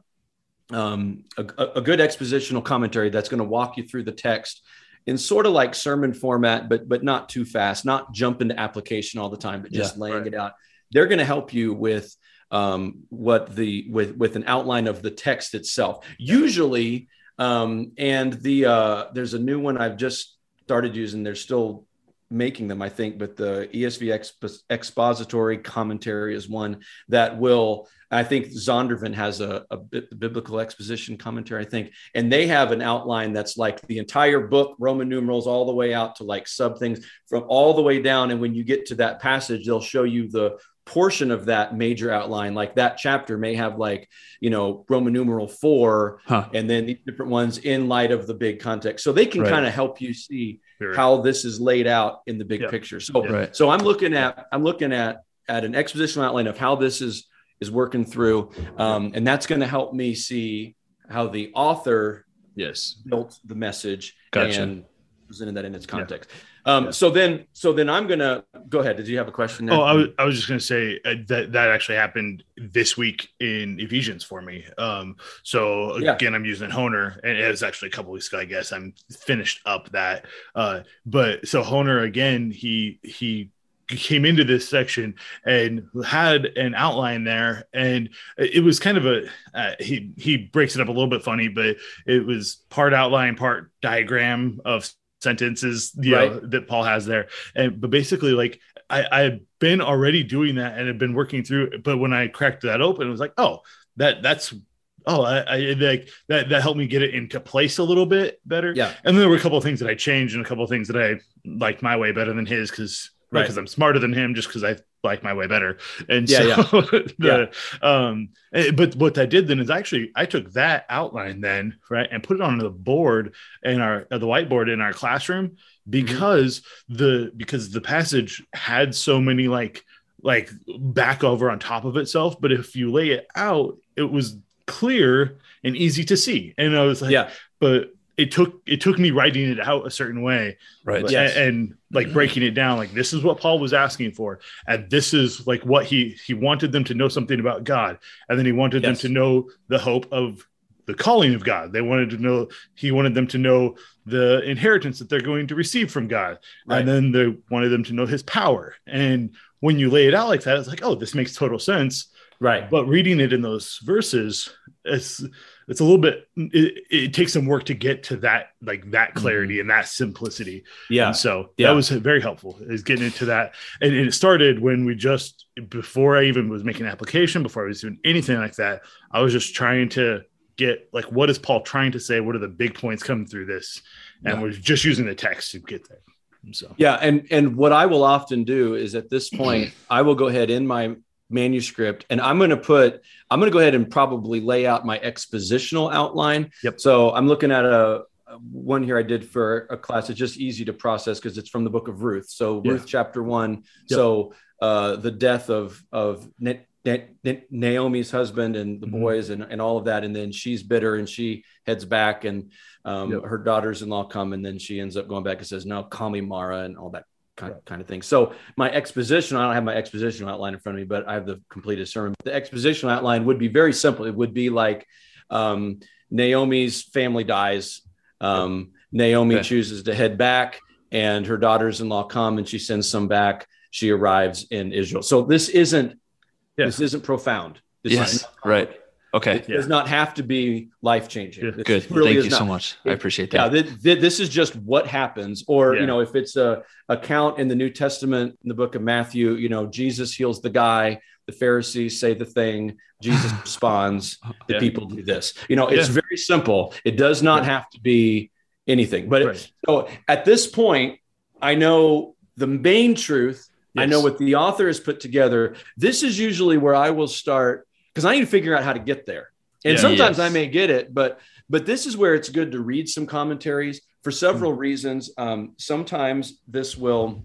um, a, a, good expositional commentary that's going to walk you through the text in sort of like sermon format, but but not too fast, not jump into application all the time, but just yeah, laying right. it out. They're going to help you with um, what the with with an outline of the text itself. Usually, um, and the uh, there's a new one I've just started using. They're still making them, I think, but the ESV exp- expository commentary is one that will. I think Zondervan has a, a biblical exposition commentary, I think, and they have an outline that's like the entire book, Roman numerals, all the way out to like sub things from all the way down. And when you get to that passage, they'll show you the portion of that major outline like that chapter may have like you know roman numeral four huh. and then these different ones in light of the big context so they can right. kind of help you see how this is laid out in the big picture. So right. so i'm looking at i'm looking at at an expositional outline of how this is is working through um, and that's going to help me see how the author yes. built the message gotcha. and presented that in its context yeah. Um, yeah. So then, so then I'm gonna go ahead. Did you have a question? There? Oh, I was, I was just gonna say uh, that that actually happened this week in Ephesians for me. Um, so yeah. again, I'm using Hoehner, and it was actually a couple weeks ago. I guess I'm finished up that. Uh, but so Hoehner again, he he came into this section and had an outline there and it was kind of a uh, he he breaks it up a little bit funny but it was part outline part diagram of sentences you right. know that paul has there and but basically like i i had been already doing that and had been working through but when i cracked that open it was like oh that that's oh I, I like that that helped me get it into place a little bit better yeah and then there were a couple of things that i changed and a couple of things that i liked my way better than his because right. because i'm smarter than him just because i like my way better. And yeah, so yeah. *laughs* the yeah. um eh, but what I did then is actually I took that outline then, right, and put it on the board in our uh, the whiteboard in our classroom mm-hmm. because mm-hmm. the because the passage had so many like like back over on top of itself, but if you lay it out, it was clear and easy to see. And I was like, yeah, but it took it took me writing it out a certain way right yes. and, and, like breaking it down like this is what paul was asking for and this is like what he he wanted them to know something about god and then he wanted yes. them to know the hope of the calling of god they wanted to know he wanted them to know the inheritance that they're going to receive from god right. and then they wanted them to know his power and when you lay it out like that it's like oh this makes total sense right but reading it in those verses it's it's a little bit it, it, takes some work to get to that like that clarity mm-hmm. and that simplicity. Yeah. And so yeah. that was very helpful is getting into that. And, and, it started when we just before i even was making an application before i was doing anything like that i was just trying to get like what is paul trying to say? What are the big points coming through this? And yeah. we're just using the text to get there. So. Yeah. And and what i will often do is at this point *clears throat* i will go ahead in my manuscript and i'm going to put i'm going to go ahead and probably lay out my expositional outline yep so i'm looking at a one here I did for a class. It's just easy to process because it's from the book of Ruth. So yeah. Ruth chapter one. Yep. So uh, the death of of Naomi's husband and the mm-hmm. boys and, and all of that. And then she's bitter and she heads back and um, yep. her daughters-in-law come and then she ends up going back and says, no, call me Mara and all that kind, right. kind of thing. So my exposition, I don't have my exposition outline in front of me, but I have the completed sermon. The exposition outline would be very simple. It would be like um, Naomi's family dies. Um, Naomi okay. chooses to head back and her daughters-in-law come and she sends some back. She arrives in Israel. So this isn't. This isn't profound. This yes, right. Okay. It yeah. does not have to be life changing. Yeah. Good. Really Thank you not. so much. I appreciate that. Yeah. Th- th- this is just what happens. Or, yeah. you know, if it's a account in the New Testament, in the book of Matthew, you know, Jesus heals the guy, the Pharisees say the thing, Jesus *sighs* responds, the people do this. You know, it's very simple. It does not have to be anything. But right. it, so at this point, I know the main truth Yes. I know what the author has put together. This is usually where I will start because I need to figure out how to get there. And yeah, sometimes yes. I may get it, but but this is where it's good to read some commentaries for several mm-hmm. reasons. Um, sometimes this will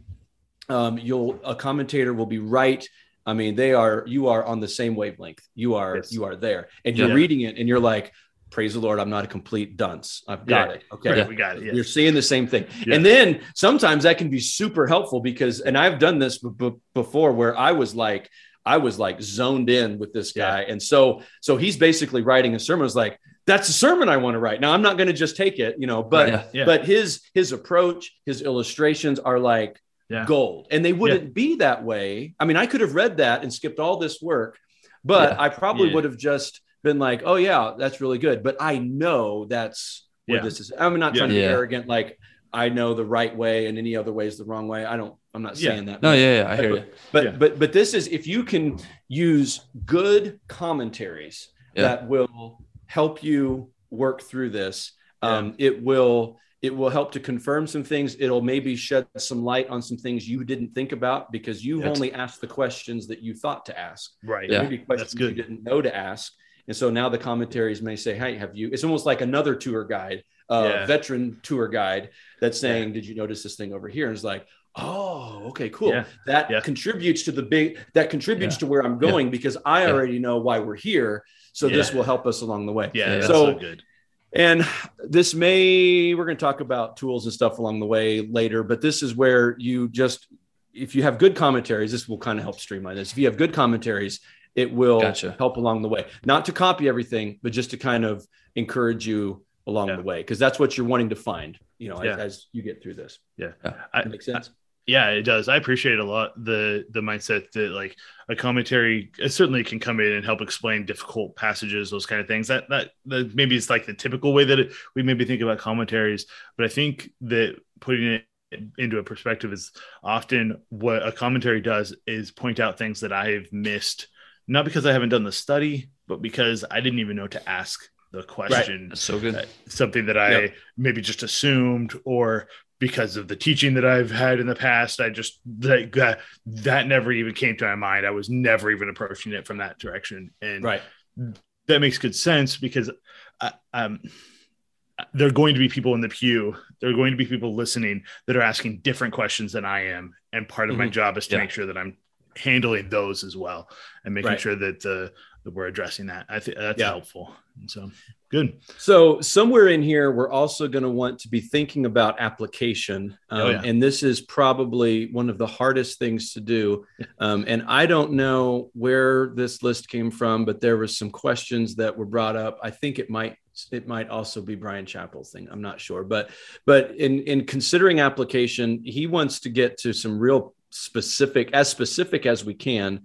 um, you'll a commentator will be right. I mean, they are you are on the same wavelength. You are yes. you are there, and you're yeah. reading it, and you're like, praise the Lord, I'm not a complete dunce. I've got yeah. it. Okay. Yeah, we got it. Yeah. You're seeing the same thing. And then sometimes that can be super helpful because, and I've done this b- b- before where I was like, I was like zoned in with this guy. And so, so he's basically writing a sermon. I was like, that's a sermon I want to write. Now I'm not going to just take it, you know, but, but his, his approach, his illustrations are like gold and they wouldn't be that way. I mean, I could have read that and skipped all this work, but I probably would have just, been like, oh yeah, that's really good. But I know that's what yeah. this is. I'm not trying to be arrogant, like I know the right way and any other way is the wrong way. I don't, I'm not saying that. No, yeah, yeah, I hear but, you. But, but, but this is, if you can use good commentaries that will help you work through this, um, it will, it will help to confirm some things. It'll maybe shed some light on some things you didn't think about because you've only asked the questions that you thought to ask. Right. Yeah. Maybe questions you didn't know to ask. And so now the commentaries may say, Hey, have you? It's almost like another tour guide, uh, yeah. veteran tour guide that's saying, yeah. Did you notice this thing over here? And it's like, Oh, okay, cool. Yeah. That contributes to the big, that contributes to where I'm going because I already know why we're here. So this will help us along the way. Yeah. So, so good. And this may, we're going to talk about tools and stuff along the way later, but this is where you just, if you have good commentaries, this will kind of help streamline this. If you have good commentaries, it will gotcha. help along the way. Not to copy everything, but just to kind of encourage you along yeah. the way because that's what you're wanting to find, you know, yeah. as, as, you get through this. Yeah. That makes sense. I, yeah, it does. I appreciate a lot the the mindset that like a commentary certainly can come in and help explain difficult passages, those kind of things. That that, that maybe it's like the typical way that it, we maybe think about commentaries, but I think that putting it into a perspective is often what a commentary does is point out things that I've missed not because I haven't done the study, but because I didn't even know to ask the question. Right. so good. Uh, something that I yep. maybe just assumed, or because of the teaching that I've had in the past, I just that, that that never even came to my mind. I was never even approaching it from that direction, and right. that makes good sense because I, uh, um, there are going to be people in the pew. There are going to be people listening that are asking different questions than I am, and part of mm-hmm. my job is to yeah. make sure that I'm handling those as well and making right. sure that, uh, that we're addressing that. I think that's yeah. helpful. And so good. So somewhere in here, we're also going to want to be thinking about application. Um, oh, yeah. And this is probably one of the hardest things to do. *laughs* Um, and I don't know where this list came from, but there was some questions that were brought up. I think it might it might also be Brian Chapell's thing. I'm not sure, but but in in considering application, he wants to get to some real specific, as specific as we can.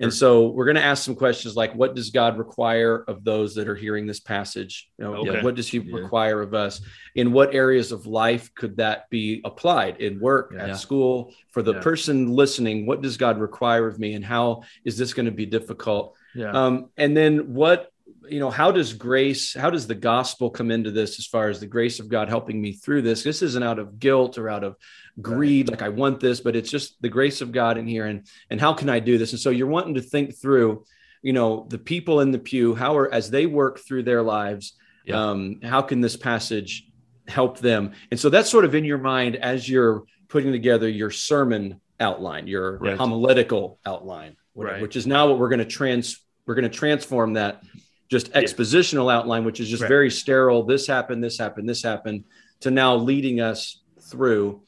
And so we're going to ask some questions like, what does God require of those that are hearing this passage? You know, okay. What does He yeah. require of us? In what areas of life could that be applied? In work, yeah. at school, for the yeah. person listening, what does God require of me, and how is this going to be difficult? Yeah. Um, and then what you know how does grace how does the gospel come into this as far as the grace of god helping me through this this isn't out of guilt or out of greed like i want this but it's just the grace of god in here and and how can i do this and so you're wanting to think through you know the people in the pew how are as they work through their lives yeah. um how can this passage help them. And so that's sort of in your mind as you're putting together your sermon outline, your right. homiletical outline, whatever, right. which is now what we're going to trans we're going to transform that just expositional yeah. outline, which is just right. very sterile. This happened, this happened, this happened, to now leading us through.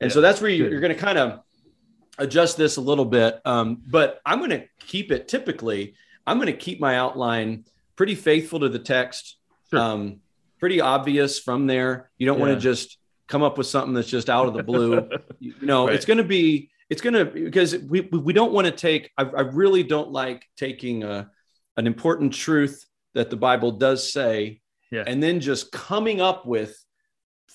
And yeah. so that's where you, are going to kind of adjust this a little bit. Um, but I'm going to keep it typically, I'm going to keep my outline pretty faithful to the text. Sure. Um, pretty obvious from there. You don't yeah. want to just come up with something that's just out of the blue. *laughs* you know, right. it's going to be, it's going to, because we, we don't want to take, I, I really don't like taking a, an important truth that the Bible does say yeah. and then just coming up with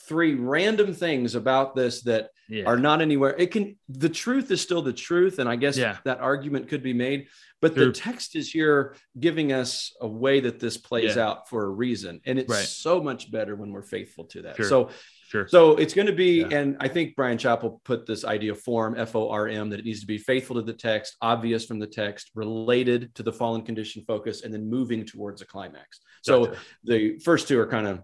three random things about this that yeah. are not anywhere. It can the truth is still the truth, and I guess yeah. that argument could be made. But the text is here giving us a way that this plays yeah. out for a reason, and it's right. so much better when we're faithful to that. Sure. So. Sure. So it's going to be, and I think Brian Chapell put this idea form, F O R M, that it needs to be faithful to the text, obvious from the text, related to the fallen condition focus, and then moving towards a climax. So gotcha. the first two are kind of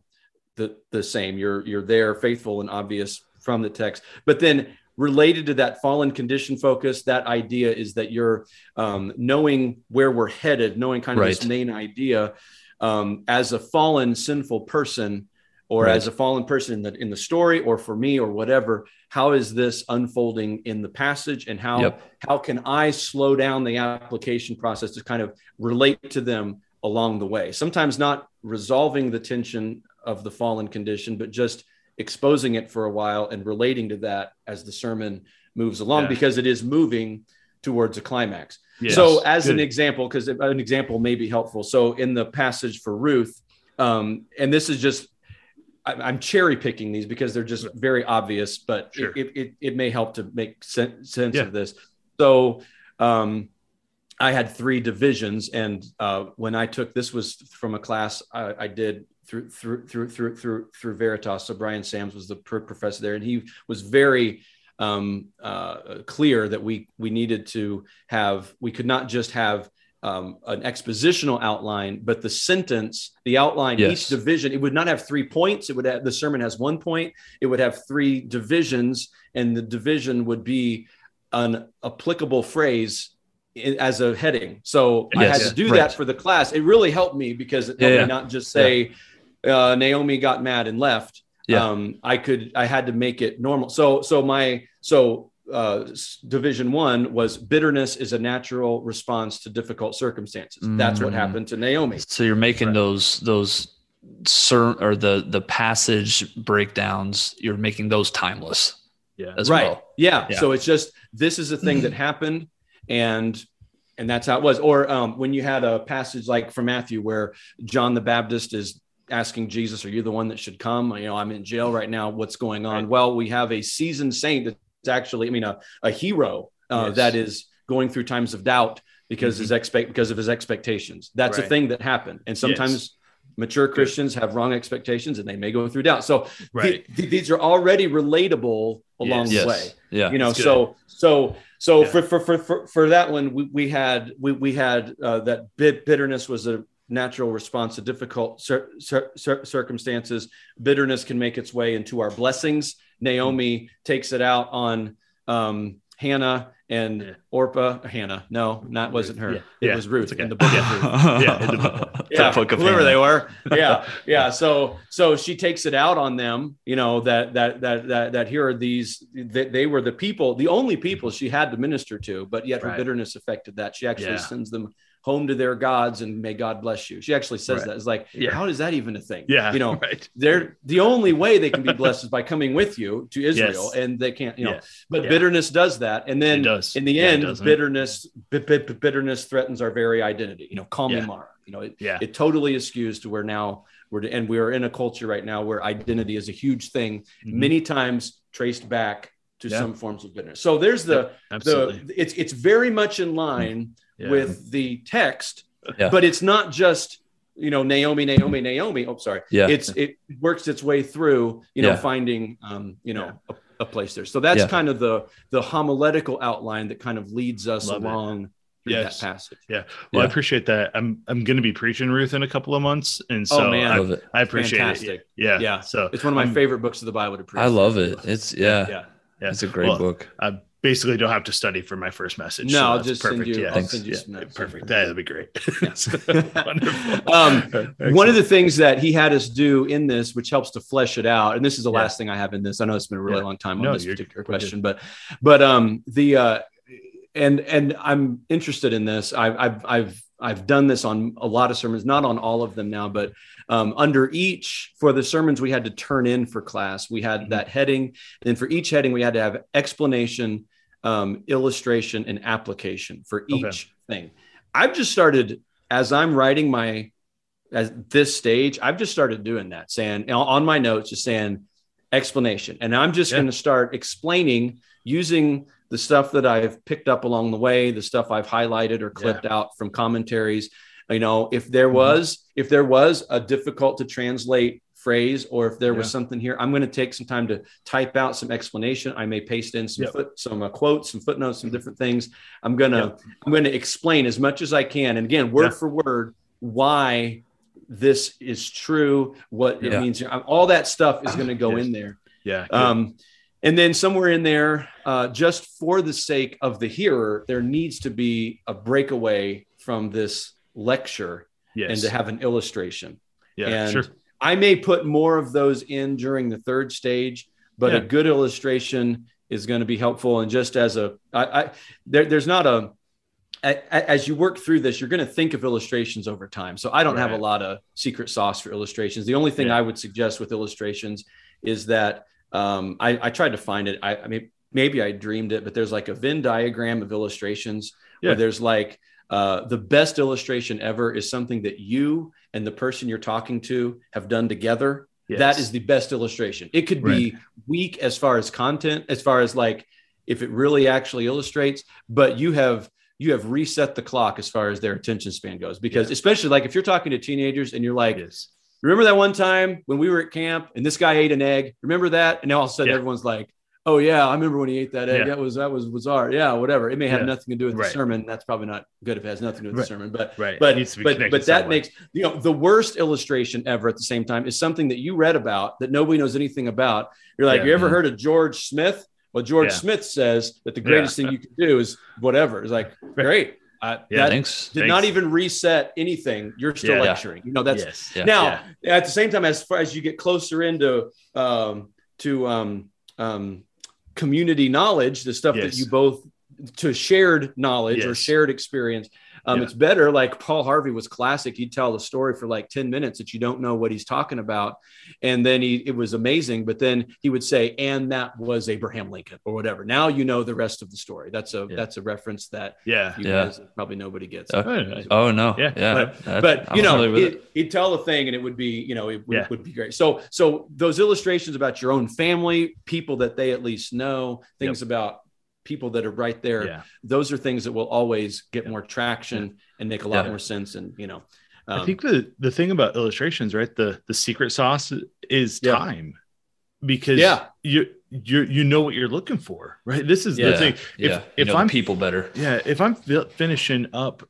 the, the same. You're you're there, faithful and obvious from the text. But then related to that fallen condition focus, that idea is that you're um, knowing where we're headed, knowing kind of right. this main idea um, as a fallen, sinful person, or right. as a fallen person in the in the story, or for me, or whatever. How is this unfolding in the passage, and how yep. how can I slow down the application process to kind of relate to them along the way? Sometimes not resolving the tension of the fallen condition, but just exposing it for a while and relating to that as the sermon moves along yeah. because it is moving towards a climax. Yes. So, as Good. an example, because an example may be helpful. So, in the passage for Ruth, um, and this is just I'm cherry picking these because they're just very obvious, but sure. it, it, it, may help to make sense yeah. of this. So, um, I had three divisions, and uh, when I took this was from a class I, I did through through through through through through Veritas. So Brian Sams was the professor there, and he was very um, uh, clear that we we needed to have we could not just have um, an expositional outline, but the sentence, the outline, yes. each division, it would not have three points. It would have the sermon has one point. It would have three divisions, and the division would be an applicable phrase as a heading. So yes, I had to do right. that for the class. It really helped me because it helped yeah, me not just say uh, Naomi got mad and left. Yeah. Um, I could, I had to make it normal. So, so my, so uh, division one was bitterness is a natural response to difficult circumstances. Mm-hmm. That's what mm-hmm. happened to Naomi. So you're making right. those, those, ser- or the the passage breakdowns you're making those timeless yeah right well. yeah. yeah. so it's just this is a thing that *clears throat* happened and and that's how it was or um, when you had a passage like from matthew where john the baptist is asking Jesus, "Are you the one that should come?" You know, I'm in jail right now. What's going on? Right. Well, we have a seasoned saint that's actually, I mean, a, a hero uh, yes. that is going through times of doubt because mm-hmm. his expect because of his expectations. That's right. a thing that happened, and sometimes. Yes. Mature Christians have wrong expectations and they may go through doubt. So right. th- th- these are already relatable along yes. the way. Yeah. You know, so so so yeah. for, for, for, for, for that one, we, we had, we, we had uh, that bitterness was a natural response to difficult cir- cir- circumstances. Bitterness can make its way into our blessings. Naomi takes it out on um, Hannah and yeah. Orpah. Hannah, no, that wasn't her. Yeah. It yeah. was Ruth okay. in the book of yeah, the, *laughs* yeah, book of whoever Hannah. they were. Yeah, *laughs* yeah. So, so she takes it out on them. You know that that that that that here are these. That they were the people, the only people she had to minister to, but yet her right. bitterness affected that. She actually sends them home to their gods and may God bless you. She actually says right. that. It's like, yeah. how is that even a thing? Yeah. You know, *laughs* right. they're the only way they can be blessed is by coming with you to Israel yes. and they can't, you know, yeah. but yeah. bitterness does that. And then in the end, bitterness, b- b- bitterness threatens our very identity, you know, call me Mara, you know, it, yeah. it totally skews to where now we're, and we're in a culture right now where identity is a huge thing, mm-hmm. many times traced back to some forms of bitterness. So there's the, the it's, it's very much in line yeah. with the text, yeah. but it's not just you know Naomi, Naomi, Naomi. Oh, sorry. Yeah, it's it works its way through you know yeah. finding um, you know a, a, place there. So that's kind of the the homiletical outline that kind of leads us Love along. It. yes. that passage. Yeah. Well, yeah. I appreciate that. I'm I'm going to be preaching Ruth in a couple of months, and so oh, man. I, love it. I appreciate Fantastic. it. Yeah. Yeah. So it's one of my um, favorite books of the Bible to preach. I love it. It's yeah. Yeah. yeah. It's a great well, book. I basically don't have to study for my first message. No, so I'll just perfect. Send you, yeah. Send you yeah. Perfect. That'd be great. *laughs* *laughs* um, one of the things that he had us do in this, which helps to flesh it out, and this is the yeah. last thing I have in this. I know it's been a really long time on no, this particular question, but but um the uh and and I'm interested in this. I've I've I've I've done this on a lot of sermons, not on all of them now, but um, under each for the sermons we had to turn in for class, we had mm-hmm. that heading, and for each heading we had to have explanation, um, illustration, and application for each okay. thing. I've just started as I'm writing my at this stage. I've just started doing that, saying on my notes, just saying explanation, and I'm just yeah. going to start explaining using the stuff that I've picked up along the way, the stuff I've highlighted or clipped yeah. out from commentaries. You know, if there mm-hmm. was mm-hmm. if there was a difficult to translate phrase or if there was something here i'm going to take some time to type out some explanation i may paste in some yep. foot some uh, quotes some footnotes some different things i'm going to yep. i'm going to explain as much as i can and again word yeah. for word why this is true what yeah. it means all that stuff is going to go yes. in there yeah um and then somewhere in there, uh, just for the sake of the hearer, there needs to be a breakaway from this lecture yes. and to have an illustration. Yeah, and sure. I may put more of those in during the third stage, but yeah. a good illustration is going to be helpful. And just as a, I, I there, there's not a, as you work through this, you're going to think of illustrations over time. So I don't right. have a lot of secret sauce for illustrations. The only thing yeah. I would suggest with illustrations is that um, I, I, tried to find it. I, I, mean, maybe I dreamed it, but there's like a Venn diagram of illustrations yeah. where there's like uh, the best illustration ever is something that you and the person you're talking to have done together. Yes. That is the best illustration. It could be right. weak as far as content, as far as like if it really actually illustrates, but you have you have reset the clock as far as their attention span goes. Because yeah. especially like if you're talking to teenagers and you're like, yes. Remember that one time when we were at camp and this guy ate an egg? Remember that? And now all of a sudden yeah. everyone's like, "Oh yeah, I remember when he ate that egg. Yeah. That was that was bizarre. Yeah, whatever. It may have yeah. nothing to do with right. the sermon. That's probably not good if it has nothing to do with right. the sermon. But right. but but, but that makes you know the worst illustration ever at the same time is something that you read about that nobody knows anything about. You're like, you ever heard of George Smith? Well, George Smith says that the greatest thing you can do is whatever. It's like *laughs* great uh, yeah, that thanks. did thanks. not even reset anything. You're still yeah. lecturing. You know that's yes. yeah. now yeah. at the same time as far as you get closer into um, to um, um, community knowledge, the stuff yes. that you both to shared knowledge yes. or shared experience um, yeah. It's better like Paul Harvey was classic. He'd tell the story for like 10 minutes that you don't know what he's talking about. And then he, it was amazing. But then he would say, and that was Abraham Lincoln or whatever. Now you know the rest of the story. That's a, yeah. that's a reference that yeah, yeah. Guys, probably nobody gets. Oh, oh no. Yeah. Yeah. But, but you know, he'd, he'd, tell a thing and it would be, you know, it would, yeah. would be great. So, so those illustrations about your own family, people that they at least know, things yep. about people that are right there yeah. those are things that will always get yeah. more traction yeah. and make a lot more sense and you know um, i think the the thing about illustrations right the the secret sauce is time because yeah. you you you know what you're looking for right? This is the thing. If if i'm people better. Yeah. If i'm fi- finishing up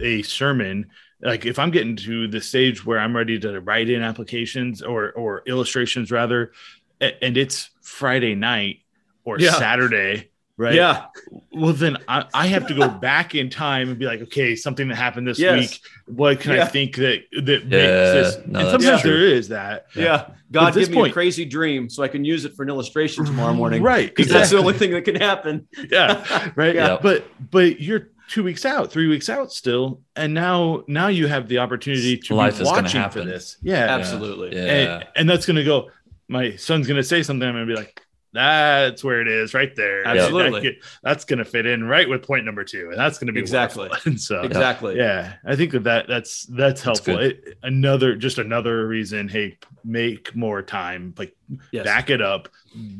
a sermon like if i'm getting to the stage where i'm ready to write in applications or or illustrations rather and it's friday night or saturday right? Yeah. Well, then I, I, have to go *laughs* back in time and be like, okay, something that happened this yes. week. What can yeah. I think that that yeah. makes this? No, and sometimes there is that. Yeah. yeah. God give me point, a crazy dream so I can use it for an illustration tomorrow morning. Right. Because exactly. that's the only thing that can happen. *laughs* Yeah. Right. yeah. But but you're two weeks out, three weeks out still, and now now you have the opportunity to Life be watching for this. Yeah. Absolutely. Yeah. And, and that's gonna go. My son's gonna say something. I'm gonna be like, that's where it is right there. Absolutely. That, that's going to fit in right with point number two. And that's going to be exactly. *laughs* And so exactly. Yeah. I think that, that that's, that's helpful. That's it, another, just another reason, Hey, make more time, like yes. back it up,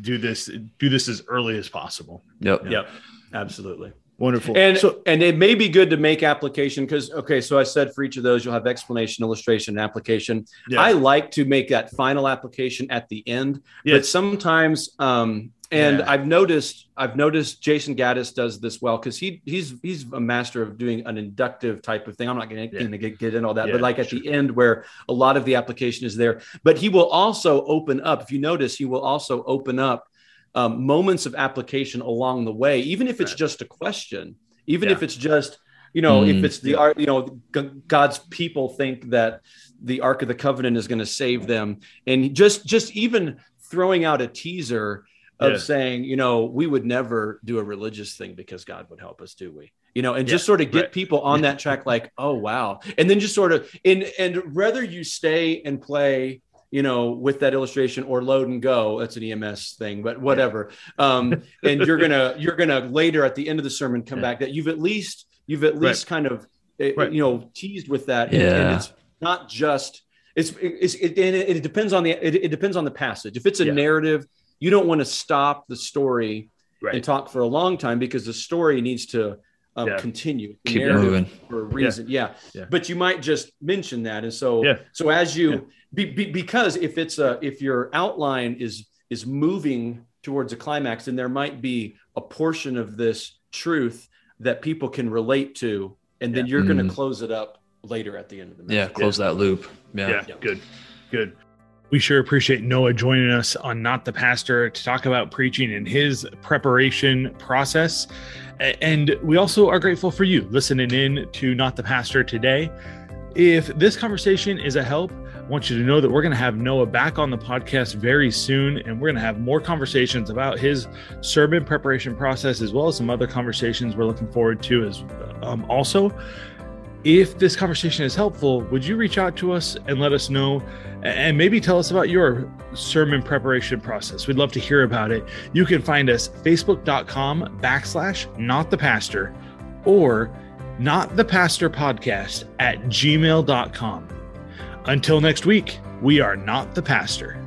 do this, do this as early as possible. Yep. Yeah. Yep. Absolutely. Wonderful. And so, and it may be good to make application because okay, so I said for each of those you'll have explanation, illustration, and application. Yeah. I like to make that final application at the end, yes. but sometimes um, and yeah. I've noticed I've noticed Jason Gaddis does this well because he he's he's a master of doing an inductive type of thing. I'm not going yeah. to get, get in all that, yeah, but like at sure. the end where a lot of the application is there. But he will also open up. If you notice, he will also open up um, moments of application along the way, even if it's right. just a question, even if it's just you know mm, if it's the art you know god's people think that the ark of the covenant is going to save them and just just even throwing out a teaser of yeah. saying, you know, we would never do a religious thing because God would help us, do we? You know, and yeah, just sort of get right. people on that track, like, oh wow, and then just sort of and and rather you stay and play, you know, with that illustration or load and go, that's an EMS thing, but whatever. Um, *laughs* and you're gonna you're gonna later at the end of the sermon come yeah. back that you've at least you've at least right. kind of eh, right. you know teased with that, yeah. and, and it's not just it's, it's it, it, it, depends on the it, it, depends on the passage. If it's a yeah. narrative you don't want to stop the story right. and talk for a long time because the story needs to um, yeah. continue keep moving for a reason yeah. yeah. yeah but you might just mention that and so yeah. so as you be, be, because if it's a if your outline is is moving towards a climax then there might be a portion of this truth that people can relate to and then you're mm. going to close it up later at the end of the message. yeah close that loop yeah. yeah good good we sure appreciate Noah joining us on Not the Pastor to talk about preaching and his preparation process. And we also are grateful for you listening in to Not the Pastor today. If this conversation is a help, I want you to know that we're going to have Noah back on the podcast very soon, and we're going to have more conversations about his sermon preparation process, as well as some other conversations we're looking forward to as um, also. If this conversation is helpful, would you reach out to us and let us know and maybe tell us about your sermon preparation process? We'd love to hear about it. You can find us facebook.com backslash not the pastor or not the pastor podcast at gmail.com. Until next week, we are not the pastor.